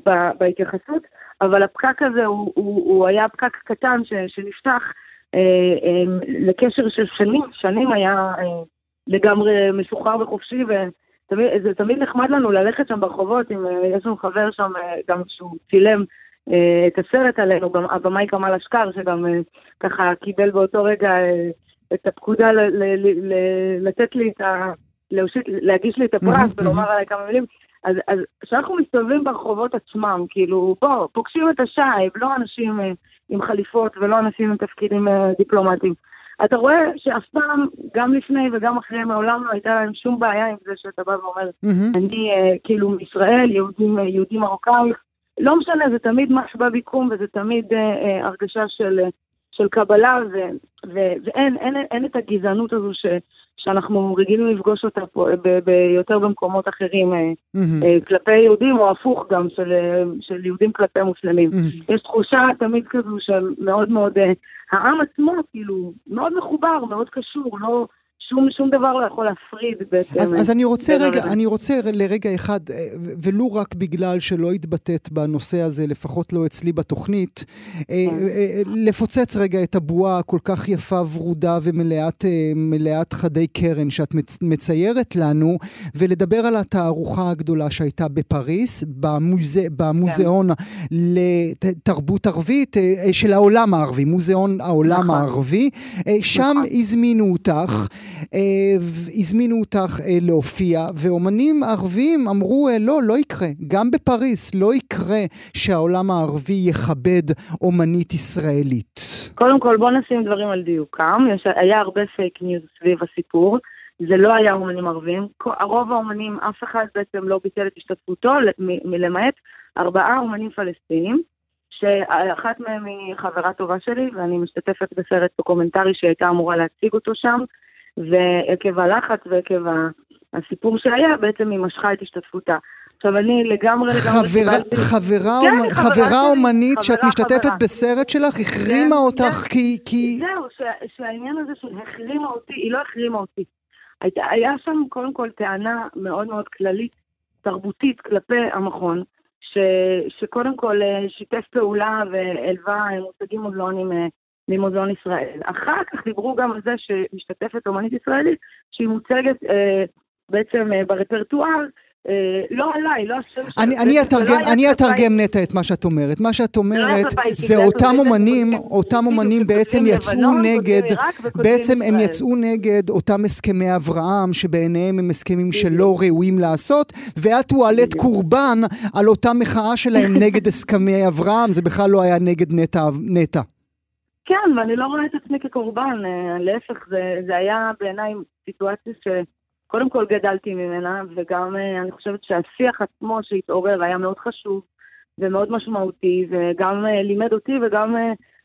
ב- בהתייחסות, אבל הפקק הזה הוא, הוא, הוא היה פקק קטן ש, שנפתח אה, אה, לקשר של שנים, שנים היה אה, לגמרי משוחרר וחופשי, וזה תמיד נחמד לנו ללכת שם ברחובות, עם, אה, יש לנו חבר שם אה, גם שהוא צילם את הסרט עלינו, גם הבמאי כמאל אשכר, שגם אה, ככה קיבל באותו רגע אה, את הפקודה ל- ל- ל- ל- לתת לי את ה... להושיט, להגיש לי את הפרס ולומר. עליי כמה מילים. אז אז כשאנחנו מסתובבים ברחובות עצמם, כאילו, בוא, פוגשים את השייב, לא אנשים אה, עם חליפות ולא אנשים עם תפקידים אה, דיפלומטיים. אתה רואה שאף פעם, גם לפני וגם אחרי, מעולם לא הייתה להם שום בעיה עם זה שאתה בא ואומר. אני אה, כאילו מישראל, יהודים, אה, יהודים מרוקאים, לא משנה, זה תמיד משהו בביקום וזה תמיד אה, אה, הרגשה של, אה, של קבלה, ו, ו, ואין אין, אין את הגזענות הזו ש, שאנחנו רגילים לפגוש אותה פה, ב, ב, יותר במקומות אחרים, אה, מהמם. אה, כלפי יהודים, או הפוך גם, של, אה, של יהודים כלפי מוסלמים. מהמם. יש תחושה תמיד כזו שמאוד מאוד, אה, העם עצמו כאילו מאוד מחובר, מאוד קשור, לא, שום, שום דבר לא יכול להפריד בעצם. אז, אז אני רוצה רגע, לזה. אני רוצה לרגע אחד, אה, ולו רק בגלל שלא התבטאת בנושא הזה, לפחות לא אצלי בתוכנית, אה, אה, לפוצץ רגע את הבועה הכל כך יפה, ורודה ומלאת מלאת חדי קרן שאת מצ- מציירת לנו, ולדבר על התערוכה הגדולה שהייתה בפריס, במוזה, במוזיאון לתרבות ערבית של העולם הערבי, מוזיאון העולם נכון. הערבי. שם נכון. הזמינו אותך. אה, הזמינו אותך אה, להופיע, ואומנים ערבים אמרו, אה, לא, לא יקרה. גם בפריס לא יקרה שהעולם הערבי יכבד אומנית ישראלית. קודם כל בוא נשים דברים על דיוקם, יש, היה הרבה fake news סביב הסיפור, זה לא היה אומנים ערבים, רוב האומנים, אף אחד בעצם לא ביטל את השתתפותו, מלמעט ארבעה אומנים פלסטינים, שאחת מהם היא חברה טובה שלי, ואני משתתפת בסרט דוקומנטרי שהייתה אמורה להציג אותו שם, ועקב הלחץ ועקב הסיפור שהיה, בעצם היא משכה את השתתפותה. עכשיו אני לגמרי לגמרי חברה, כן, אומ- חברה חברה שלי, אומנית שאת משתתפת חברה. בסרט שלך, החרימה כן, אותך כן. כי... כי... זהו, ש, שהעניין הזה של החרימה אותי, היא לא החרימה אותי. היה שם קודם כל טענה מאוד מאוד כללית, תרבותית, כלפי המכון, ש, שקודם כל אה, שיתף פעולה והלווה מושגים מוזיאונים אה, ממוזיאון ישראל. אחר כך דיברו גם על זה שמשתתפת אומנית ישראלית שהיא מוצגת אה, בעצם אה, ברפרטואר אה, לא עליי, לא השם שלי. אני, אני, אתרגם, לא אני אתרגם נטע את מה שאת אומרת. מה שאת אומרת זה אותם אומנים, אותם אומנים בעצם יצאו נגד, בעצם הם יצאו נגד אותם הסכמי אברהם שבעיניהם הם הסכמים שלא ראויים לעשות, ואת הועלית קורבן על אותה מחאה שלהם נגד הסכמי אברהם, זה בכלל לא היה נגד נטע. כן, ואני לא רואה את עצמי כקורבן, אה, להפך, זה, זה היה בעיניי סיטואציה ש... קודם כל גדלתי ממנה, וגם אה, אני חושבת שהשיח עצמו שהתעורר היה מאוד חשוב ומאוד משמעותי, וגם אה, לימד אותי וגם,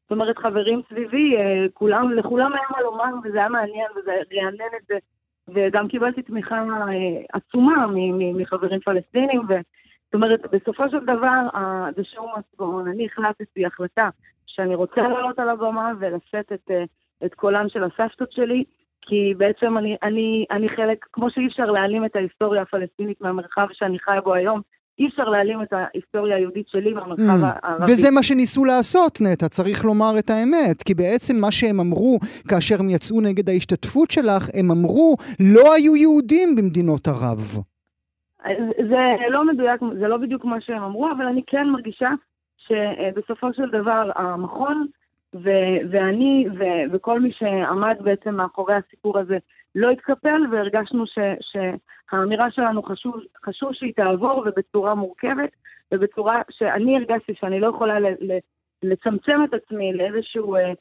זאת אומרת, חברים סביבי, כולם, לכולם היה מה לומר, וזה היה מעניין, וזה רענן את זה, וגם קיבלתי תמיכה עצומה מחברים פלסטינים, זאת אומרת, בסופו של דבר, must go on, אני החלטתי החלטה שאני רוצה לעלות על הבמה ולשאת את, את קולן של הסבתות שלי, כי בעצם אני, אני, אני חלק, כמו שאי אפשר להעלים את ההיסטוריה הפלסטינית מהמרחב שאני חיה בו היום, אי אפשר להעלים את ההיסטוריה היהודית שלי מהמרחב mm. הערבי. וזה מה שניסו לעשות, נטע, צריך לומר את האמת. כי בעצם מה שהם אמרו כאשר הם יצאו נגד ההשתתפות שלך, הם אמרו, לא היו יהודים במדינות ערב. זה לא מדויק, זה לא בדיוק מה שהם אמרו, אבל אני כן מרגישה שבסופו של דבר המכון ו- ואני ו- וכל מי שעמד בעצם מאחורי הסיפור הזה לא התקפל, והרגשנו ש- שהאמירה שלנו חשוב, חשוב שהיא תעבור ובצורה מורכבת, ובצורה שאני הרגשתי שאני לא יכולה ל- ל- לצמצם את עצמי לאיזשהו אה,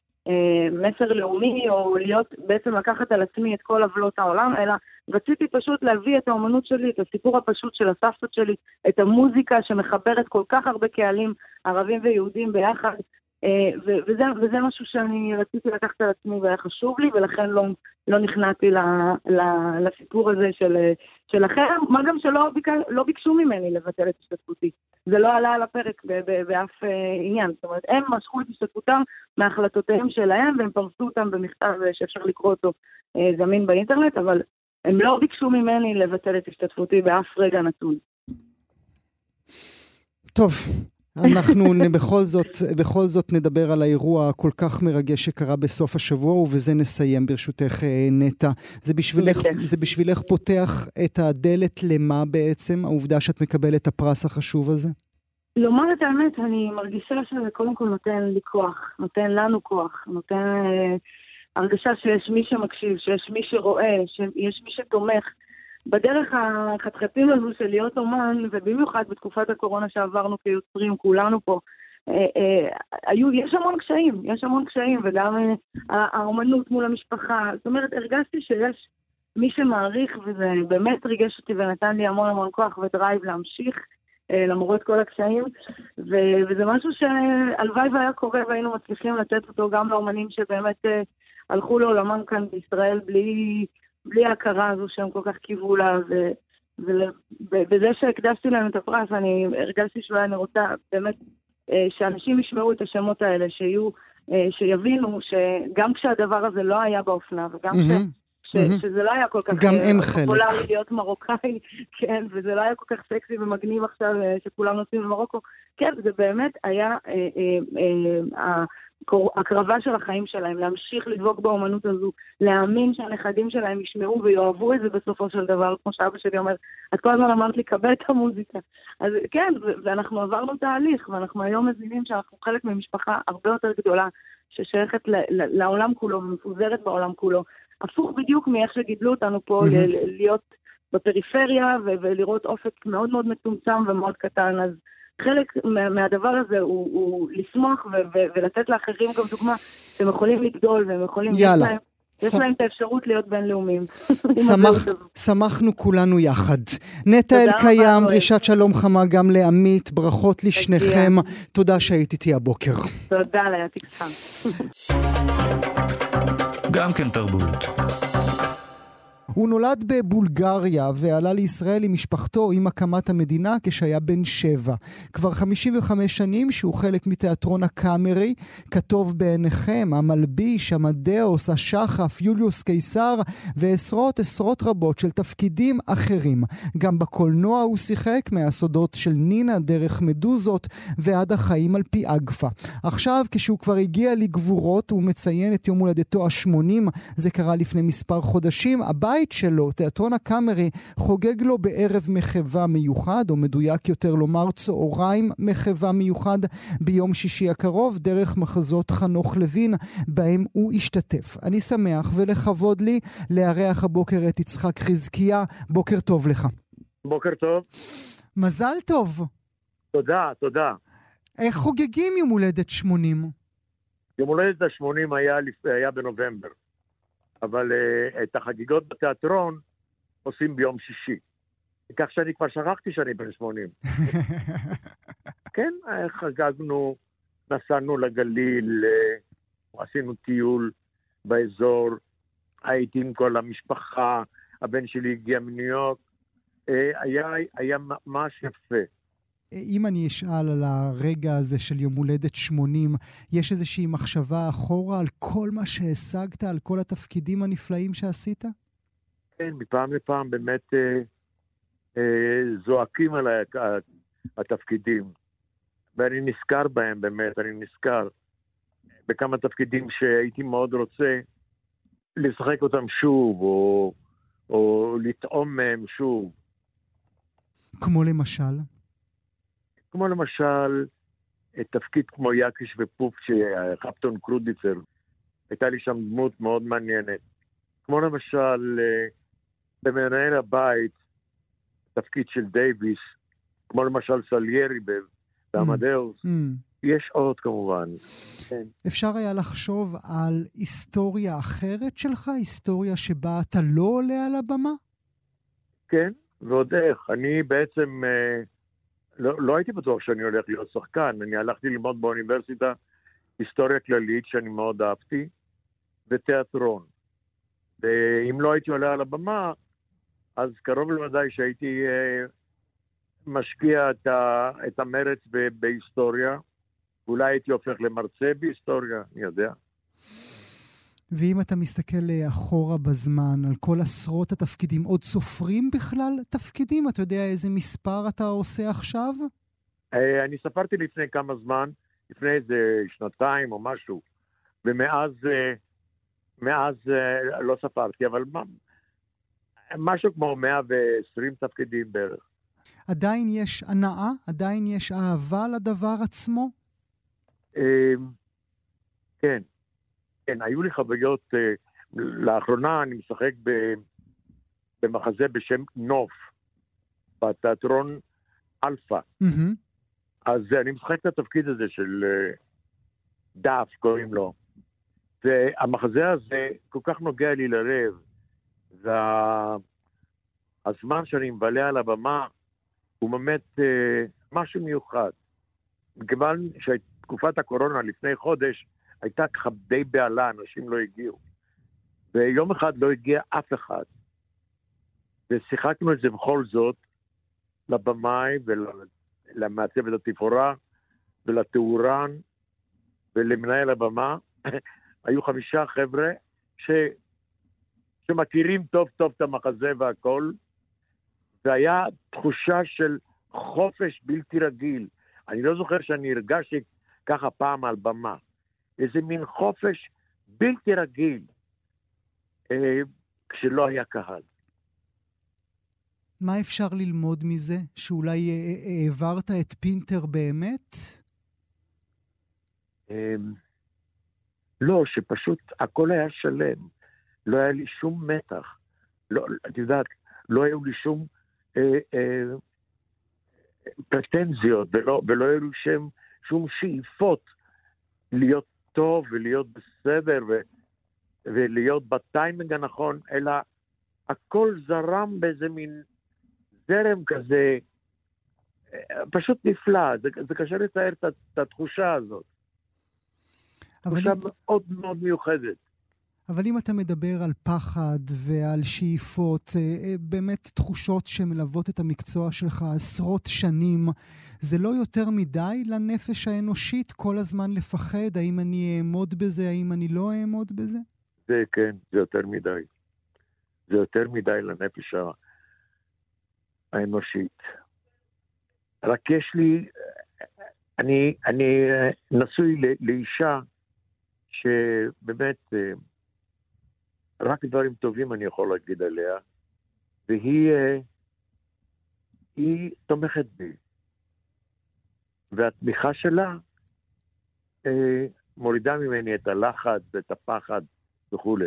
מסר לאומי, או להיות, בעצם לקחת על עצמי את כל עוולות העולם, אלא רציתי פשוט להביא את האומנות שלי, את הסיפור הפשוט של הסבתות שלי, את המוזיקה שמחברת כל כך הרבה קהלים ערבים ויהודים ביחד, אה, וזה, וזה משהו שאני רציתי לקחת על עצמי והיה חשוב לי, ולכן לא, לא נכנעתי לסיפור הזה של, של החרם, מה גם שלא לא ביקשו ממני לבטל את השתתפותי. זה לא עלה על הפרק באף uh, עניין. זאת אומרת, הם משכו את השתתפותם מהחלטותיהם שלהם, והם פרסו אותם במכתב שאפשר לקרוא אותו uh, זמין באינטרנט, אבל הם לא ביקשו ממני לבטל את השתתפותי באף רגע נתון. טוב, אנחנו בכל זאת, בכל זאת נדבר על האירוע הכל כך מרגש שקרה בסוף השבוע, ובזה נסיים ברשותך, אה, נטע. זה בשבילך, זה בשבילך פותח את הדלת למה בעצם, העובדה שאת מקבלת את הפרס החשוב הזה? לומר את האמת, אני מרגישה שזה קודם כל נותן לי כוח, נותן לנו כוח, נותן אה, הרגשה שיש מי שמקשיב, שיש מי שרואה, שיש מי שתומך. בדרך החתחתים הזו של להיות אומן, ובמיוחד בתקופת הקורונה שעברנו כיוצרים, כולנו פה, אה, אה, היו, יש המון קשיים, יש המון קשיים, וגם אה, האומנות מול המשפחה. זאת אומרת, הרגשתי שיש מי שמעריך, וזה באמת ריגש אותי ונתן לי המון המון כוח ודרייב להמשיך. למרות כל הקשיים, ו- וזה משהו שהלוואי והיה קורה והיינו מצליחים לתת אותו גם לאומנים שבאמת הלכו לעולמם כאן בישראל בלי, בלי ההכרה הזו שהם כל כך קיוו לה, ו... ובזה שהקדשתי להם את הפרס, אני הרגשתי שאולי אני רוצה באמת אה, שאנשים ישמעו את השמות האלה, שיהיו, אה, שיבינו שגם כשהדבר הזה לא היה באופנה, וגם mm-hmm. ש... ש... שזה לא היה כל כך גם הם חלק. פופולרי להיות מרוקאי, <laughs> כן, וזה לא היה כל כך סקסי ומגניב עכשיו שכולם נוסעים למרוקו. כן, זה באמת היה אה, אה, אה, הקרבה של החיים שלהם, להמשיך לדבוק באומנות הזו, להאמין שהנכדים שלהם ישמעו ויאהבו את זה בסופו של דבר, כמו שאבא שלי אומר, את כל הזמן אמרת לי, קבל את המוזיקה. אז כן, ואנחנו עברנו תהליך, ואנחנו היום מבינים שאנחנו חלק ממשפחה הרבה יותר גדולה, ששייכת לעולם כולו ומפוזרת בעולם כולו. הפוך בדיוק מאיך שגידלו אותנו פה. להיות בפריפריה ולראות אופק מאוד מאוד מצומצם ומאוד קטן, אז... חלק מהדבר הזה הוא, הוא לשמוח ו- ו- ולתת לאחרים גם דוגמה שהם יכולים לגדול והם יכולים... יאללה. יש להם, יש להם את האפשרות להיות בינלאומיים. <laughs> שמח, שמחנו כולנו יחד. נטע אלקיים, דרישת שלום חמה גם לעמית, ברכות לשניכם. תודה שהיית איתי הבוקר. תודה, להייתי חם. גם כן תרבות. הוא נולד בבולגריה ועלה לישראל עם משפחתו עם הקמת המדינה כשהיה בן שבע. כבר 55 שנים שהוא חלק מתיאטרון הקאמרי, כתוב בעיניכם, המלביש, המדאוס, השחף, יוליוס קיסר ועשרות עשרות רבות של תפקידים אחרים. גם בקולנוע הוא שיחק מהסודות של נינה דרך מדוזות ועד החיים על פי אגפה. עכשיו, כשהוא כבר הגיע לגבורות, הוא מציין את יום הולדתו ה-80, זה קרה לפני מספר חודשים. הבית שלו, תיאטרון הקאמרי, חוגג לו בערב מחווה מיוחד, או מדויק יותר לומר צהריים מחווה מיוחד ביום שישי הקרוב, דרך מחזות חנוך לוין, בהם הוא השתתף. אני שמח ולכבוד לי לארח הבוקר את יצחק חזקיה. בוקר טוב לך. בוקר טוב. מזל טוב. תודה, תודה. איך חוגגים יום הולדת 80? יום הולדת ה-80 היה, היה בנובמבר, אבל uh, את החגיגות בתיאטרון עושים ביום שישי. כך שאני כבר שכחתי שאני בן 80. <laughs> כן, חגגנו, נסענו לגליל, uh, עשינו טיול באזור, הייתי עם כל המשפחה, הבן שלי הגיע מניו יורק, uh, היה, היה ממש יפה. אם אני אשאל על הרגע הזה של יום הולדת 80, יש איזושהי מחשבה אחורה על כל מה שהשגת, על כל התפקידים הנפלאים שעשית? כן, מפעם לפעם באמת אה, אה, זועקים עליי התפקידים, ואני נזכר בהם באמת, אני נזכר בכמה תפקידים שהייתי מאוד רוצה לשחק אותם שוב, או, או לטעום מהם שוב. כמו למשל? כמו למשל, תפקיד כמו יקיש ופוף, שחפטון קרודיצר, הייתה לי שם דמות מאוד מעניינת. כמו למשל, אה, במנהל הבית, תפקיד של דייוויס, כמו למשל סליירי בעמדאוס. Mm. mm. יש עוד כמובן. כן. אפשר היה לחשוב על היסטוריה אחרת שלך? היסטוריה שבה אתה לא עולה על הבמה? כן, ועוד איך. אני בעצם... Uh, לא, לא הייתי בטוח שאני הולך להיות שחקן, אני הלכתי ללמוד באוניברסיטה היסטוריה כללית, שאני מאוד אהבתי, ותיאטרון. ואם לא הייתי עולה על הבמה, אז קרוב לוודאי שהייתי אה, משקיע את, ה, את המרץ ב, בהיסטוריה, ואולי הייתי הופך למרצה בהיסטוריה, אני יודע. ואם אתה מסתכל אה, אחורה בזמן, על כל עשרות התפקידים, עוד סופרים בכלל תפקידים? אתה יודע איזה מספר אתה עושה עכשיו? אה, אני ספרתי לפני כמה זמן, לפני איזה שנתיים או משהו, ומאז אה, מאז לא ספרתי, אבל מה, משהו כמו 120 תפקידים בערך. עדיין יש הנאה? עדיין יש אהבה לדבר עצמו? כן. כן, היו לי חוויות, אה, לאחרונה אני משחק במחזה בשם נוף, בתיאטרון אלפא. Mm-hmm. אז אני משחק את התפקיד הזה של אה, דף, קוראים לו. והמחזה הזה כל כך נוגע לי ללב. והזמן שאני מבלה על הבמה הוא באמת אה, משהו מיוחד. מכיוון שתקופת הקורונה לפני חודש הייתה ככה די בהלה, אנשים לא הגיעו. ויום אחד לא הגיע אף אחד. ושיחקנו את זה בכל זאת לבמאי ולמעצבת התפאורה ולתאורן ולמנהל הבמה. <coughs> היו חמישה חבר'ה ש... שמכירים טוב טוב את המחזה והכל, והיה תחושה של חופש בלתי רגיל. אני לא זוכר שאני הרגשתי ככה פעם על במה. איזה מין חופש בלתי רגיל אה, כשלא היה קהל. מה אפשר ללמוד מזה? שאולי אה, אה, העברת את פינטר באמת? אמ, לא, שפשוט הכל היה שלם. לא היה לי שום מתח. לא, את יודעת, לא היו לי שום אה, אה, פרטנזיות ולא, ולא היו לי שום, שום שאיפות להיות טוב ולהיות בסדר ו, ולהיות בטיימינג הנכון, אלא הכל זרם באיזה מין זרם כזה, פשוט נפלא, זה, זה קשה לתאר את, את התחושה הזאת. תחושה אני... מאוד מאוד מיוחדת. אבל אם אתה מדבר על פחד ועל שאיפות, אה, אה, באמת תחושות שמלוות את המקצוע שלך עשרות שנים, זה לא יותר מדי לנפש האנושית כל הזמן לפחד? האם אני אעמוד בזה, האם אני לא אעמוד בזה? זה כן, זה יותר מדי. זה יותר מדי לנפש האנושית. רק יש לי, אני, אני נשוי לאישה שבאמת רק דברים טובים אני יכול להגיד עליה, והיא היא תומכת בי. והתמיכה שלה מורידה ממני את הלחץ, את הפחד וכולי.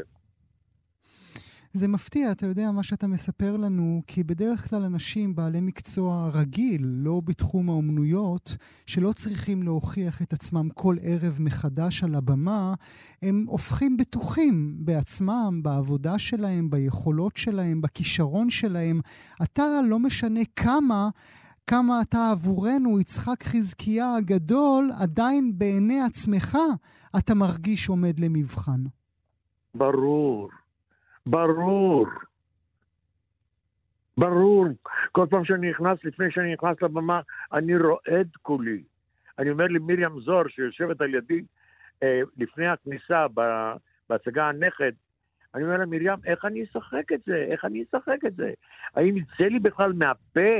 זה מפתיע, אתה יודע, מה שאתה מספר לנו, כי בדרך כלל אנשים בעלי מקצוע רגיל, לא בתחום האומנויות, שלא צריכים להוכיח את עצמם כל ערב מחדש על הבמה, הם הופכים בטוחים בעצמם, בעבודה שלהם, ביכולות שלהם, בכישרון שלהם. אתה, לא משנה כמה, כמה אתה עבורנו, יצחק חזקיה הגדול, עדיין בעיני עצמך אתה מרגיש עומד למבחן. ברור. ברור. ברור. כל פעם שאני נכנס, לפני שאני נכנס לבמה, אני רועד כולי. אני אומר למרים זוהר, שיושבת על ידי אה, לפני הכניסה בהצגה הנכד, אני אומר לה, מרים, איך אני אשחק את זה? איך אני אשחק את זה? האם יצא לי בכלל מהפה?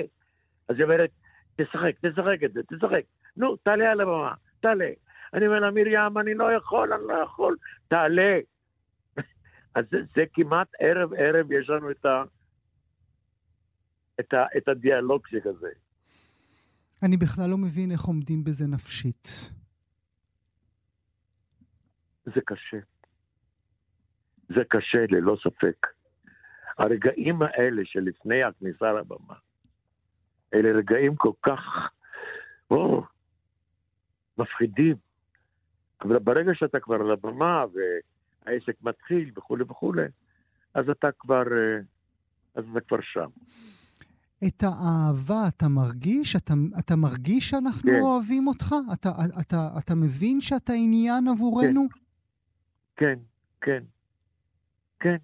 אז היא אומרת, תשחק, תשחק את זה, תשחק. נו, תעלה על הבמה, תעלה. אני אומר לה, מרים, אני לא יכול, אני לא יכול. תעלה. אז זה, זה כמעט ערב-ערב יש לנו את, ה, את, ה, את הדיאלוג שכזה. אני בכלל לא מבין איך עומדים בזה נפשית. זה קשה. זה קשה, ללא ספק. הרגעים האלה שלפני הכניסה לבמה, אלה רגעים כל כך, או, מפחידים. אבל ברגע שאתה כבר על הבמה, ו... העסק מתחיל וכולי וכולי, אז אתה כבר, אה, אז אתה כבר שם. את האהבה אתה מרגיש? אתה, אתה מרגיש שאנחנו כן. אוהבים אותך? אתה, אתה, אתה מבין שאתה עניין עבורנו? כן, כן, כן.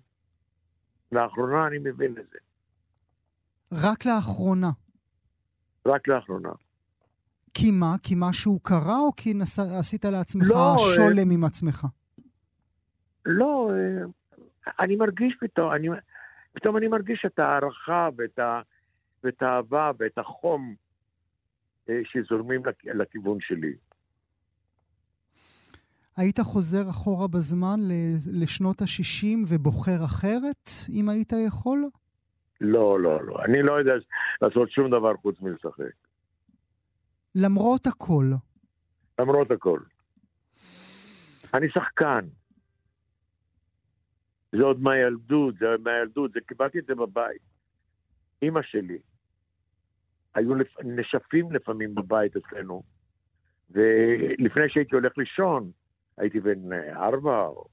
לאחרונה אני מבין את זה. רק לאחרונה. רק לאחרונה. כי מה? כי משהו קרה או כי נס... עשית לעצמך לא, שולם אה... עם עצמך? לא, אה, אני מרגיש פתאום, אני, פתאום אני מרגיש את ההערכה ואת, ה, ואת האהבה ואת החום אה, שזורמים לכיוון שלי. היית חוזר אחורה בזמן לשנות ה-60 ובוחר אחרת, אם היית יכול? לא, לא, לא. אני לא יודע לעשות שום דבר חוץ מלשחק. למרות הכל. למרות הכל. אני שחקן. זה עוד מהילדות, זה מהילדות, זה קיבלתי את זה בבית. אימא שלי, היו לפ... נשפים לפעמים בבית אצלנו, ולפני שהייתי הולך לישון, הייתי בן ארבע או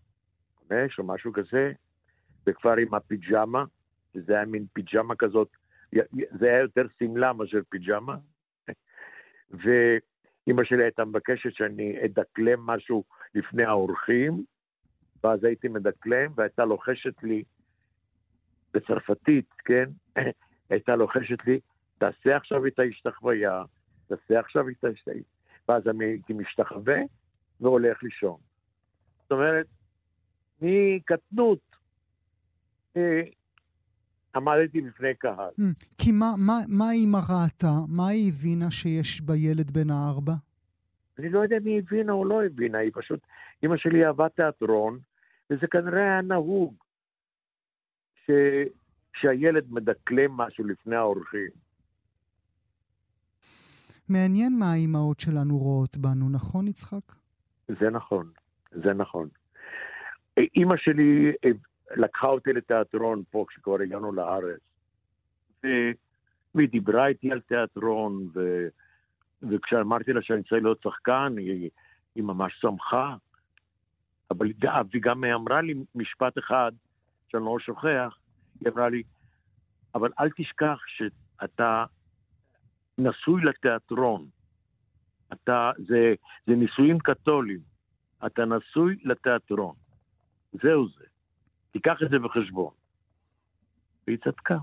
חמש או משהו כזה, וכבר עם הפיג'מה, שזה היה מין פיג'מה כזאת, זה היה יותר שמלה מאשר פיג'מה, <laughs> ואימא שלי הייתה מבקשת שאני אדקלם משהו לפני האורחים, ואז הייתי מדקלם, והייתה לוחשת לי, בצרפתית, כן? <clears throat> הייתה לוחשת לי, תעשה עכשיו את ההשתחוויה, תעשה עכשיו את ההשתחוויה. ואז אני הייתי משתחווה והולך לישון. זאת אומרת, מקטנות אה, עמדתי בפני קהל. Mm, כי מה, מה, מה אימא ראתה? מה היא הבינה שיש בילד בן הארבע? אני לא יודע אם היא הבינה או לא הבינה, היא פשוט... אימא שלי אהבה תיאטרון, וזה כנראה היה נהוג ש... שהילד מדקלם משהו לפני האורחים. מעניין מה האימהות שלנו רואות בנו, נכון, יצחק? זה נכון, זה נכון. אימא שלי אה, לקחה אותי לתיאטרון פה כשכבר הגענו לארץ. והיא דיברה איתי על תיאטרון, ו... וכשאמרתי לה שאני צריך להיות שחקן, היא, היא ממש שמחה. אבל היא גם אמרה לי משפט אחד שאני לא שוכח, היא אמרה לי, אבל אל תשכח שאתה נשוי לתיאטרון. אתה, זה, זה נישואים קתולים. אתה נשוי לתיאטרון. זהו זה. תיקח את זה בחשבון. והיא צדקה.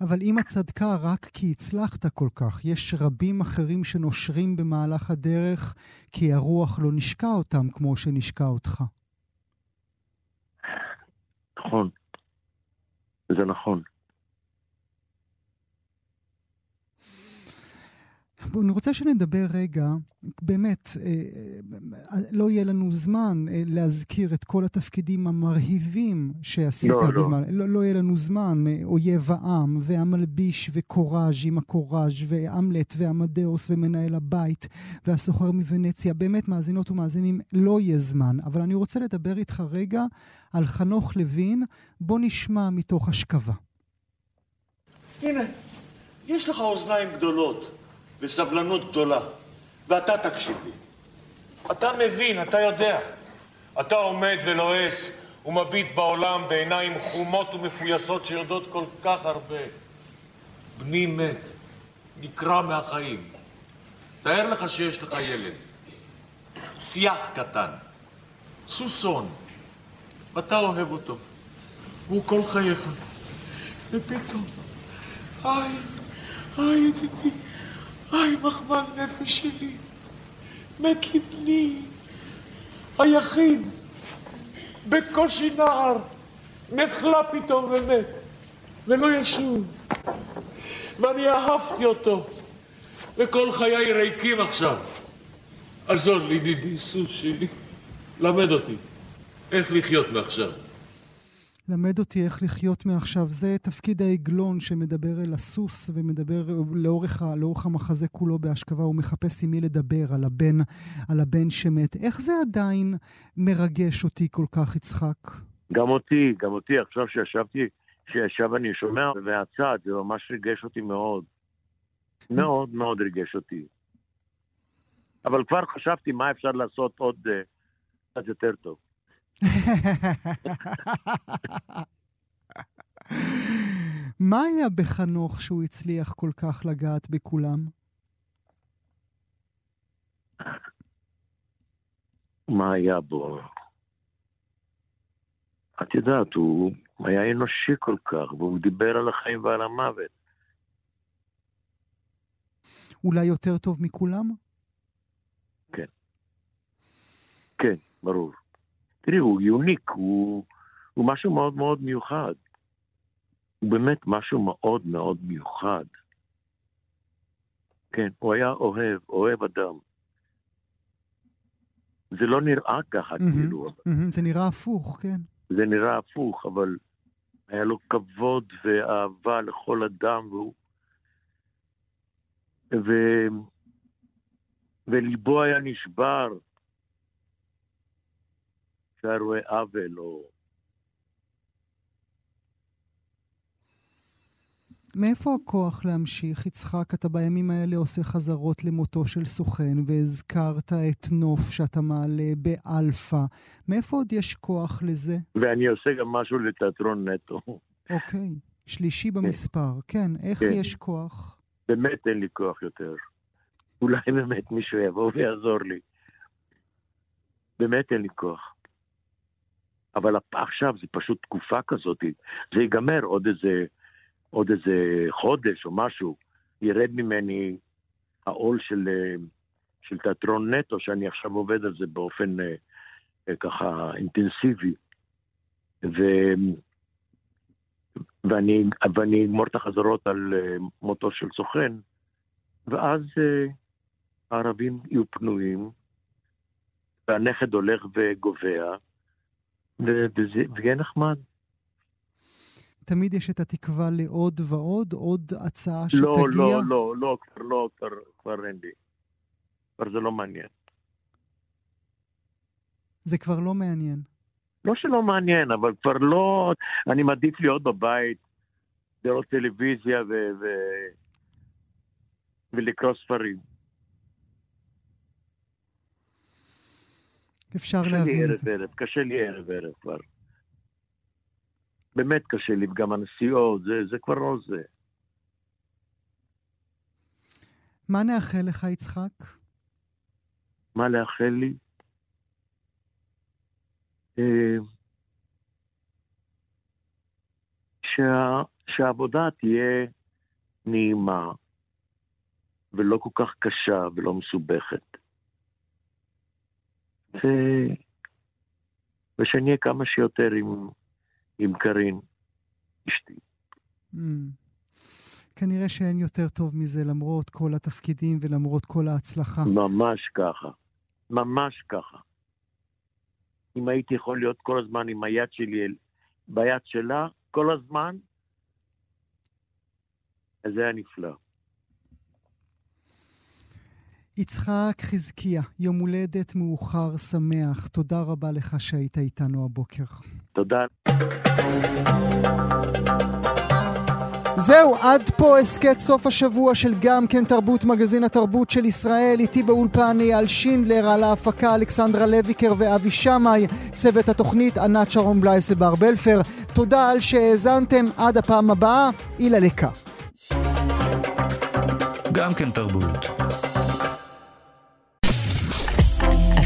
אבל אם את צדקה רק כי הצלחת כל כך, יש רבים אחרים שנושרים במהלך הדרך כי הרוח לא נשקה אותם כמו שנשקה אותך. נכון. זה נכון. אני רוצה שנדבר רגע, באמת, אה, אה, לא יהיה לנו זמן אה, להזכיר את כל התפקידים המרהיבים שעשית. לא, לא. במה, לא. לא יהיה לנו זמן, אויב העם, והמלביש, וקוראז' עם הקוראז', והמלט, ועמדאוס, ומנהל הבית, והסוחר מוונציה. באמת, מאזינות ומאזינים, לא יהיה זמן. אבל אני רוצה לדבר איתך רגע על חנוך לוין. בוא נשמע מתוך השכבה. הנה, יש לך אוזניים גדולות. וסבלנות גדולה. ואתה תקשיב לי. אתה מבין, אתה יודע. אתה עומד ולועס ומביט בעולם בעיניים חומות ומפויסות שיודעות כל כך הרבה. בני מת, נקרע מהחיים. תאר לך שיש לך ילד, שיח קטן, סוסון, ואתה אוהב אותו, והוא כל חייך. ופתאום, היי, היי ידידי, היי, מחמל נפש שלי, מת לי בני, היחיד, בקושי נער, נחלה פתאום ומת, ולא ישוב. ואני אהבתי אותו, וכל חיי ריקים עכשיו. עזור לי, דידי, סוס שלי, למד אותי איך לחיות מעכשיו. למד אותי איך לחיות מעכשיו. זה תפקיד העגלון שמדבר אל הסוס ומדבר לאורך, לאורך המחזה כולו בהשכבה. הוא מחפש עם מי לדבר, על הבן, על הבן שמת. איך זה עדיין מרגש אותי כל כך, יצחק? גם אותי, גם אותי. עכשיו שישבתי, שישב אני שומע מהצד, זה ממש ריגש אותי מאוד. מאוד מאוד ריגש אותי. אבל כבר חשבתי מה אפשר לעשות עוד אה, קצת יותר טוב. מה היה בחנוך שהוא הצליח כל כך לגעת בכולם? מה היה בו? את יודעת, הוא היה אנושי כל כך, והוא דיבר על החיים ועל המוות. אולי יותר טוב מכולם? כן. כן, ברור. תראי, הוא יוניק, הוא, הוא משהו מאוד מאוד מיוחד. הוא באמת משהו מאוד מאוד מיוחד. כן, הוא היה אוהב, אוהב אדם. זה לא נראה ככה, mm-hmm, כאילו. Mm-hmm, זה נראה הפוך, כן. זה נראה הפוך, אבל היה לו כבוד ואהבה לכל אדם, והוא... ו... וליבו היה נשבר שהיה רואה עוול או... מאיפה הכוח להמשיך? יצחק, אתה בימים האלה עושה חזרות למותו של סוכן, והזכרת את נוף שאתה מעלה באלפא. מאיפה עוד יש כוח לזה? ואני עושה גם משהו לתיאטרון נטו. אוקיי, שלישי כן. במספר. כן, איך כן. יש כוח? באמת אין לי כוח יותר. אולי באמת מישהו יבוא ויעזור לי. באמת אין לי כוח. אבל עכשיו זה פשוט תקופה כזאת, זה ייגמר עוד איזה, עוד איזה חודש או משהו, ירד ממני העול של, של תיאטרון נטו, שאני עכשיו עובד על זה באופן אה, אה, ככה אינטנסיבי. ו... ואני, ואני אגמור את החזרות על אה, מותו של סוכן, ואז הערבים יהיו פנויים, והנכד הולך וגובע, וזה יהיה נחמד. תמיד יש את התקווה לעוד ועוד, עוד הצעה לא, שתגיע? לא, לא, לא, לא, כבר לא, כבר, כבר אין לי. כבר זה לא מעניין. זה כבר לא מעניין. לא שלא מעניין, אבל כבר לא... אני מעדיף להיות בבית, לראות טלוויזיה ו... ו... ולקרוא ספרים. אפשר להבין את זה. ערב, קשה לי ערב ערב כבר. באמת קשה לי, גם הנסיעות, זה, זה כבר לא זה. מה נאחל לך, יצחק? מה לאחל לי? אה, שה, שהעבודה תהיה נעימה ולא כל כך קשה ולא מסובכת. ו... ושנהיה כמה שיותר עם, עם קארין, אשתי. Mm. כנראה שאין יותר טוב מזה למרות כל התפקידים ולמרות כל ההצלחה. ממש ככה. ממש ככה. אם הייתי יכול להיות כל הזמן עם היד שלי ביד שלה, כל הזמן, אז זה היה נפלא. יצחק חזקיה, יום הולדת מאוחר שמח. תודה רבה לך שהיית איתנו הבוקר. תודה. זהו, עד פה הסכת סוף השבוע של גם כן תרבות מגזין התרבות של ישראל. איתי באולפן אייל שינדלר, על ההפקה אלכסנדרה לויקר ואבי שמאי, צוות התוכנית ענת שרון בלייס ובר בלפר. תודה על שהאזנתם, עד הפעם הבאה, אילה לקה. גם כן תרבות.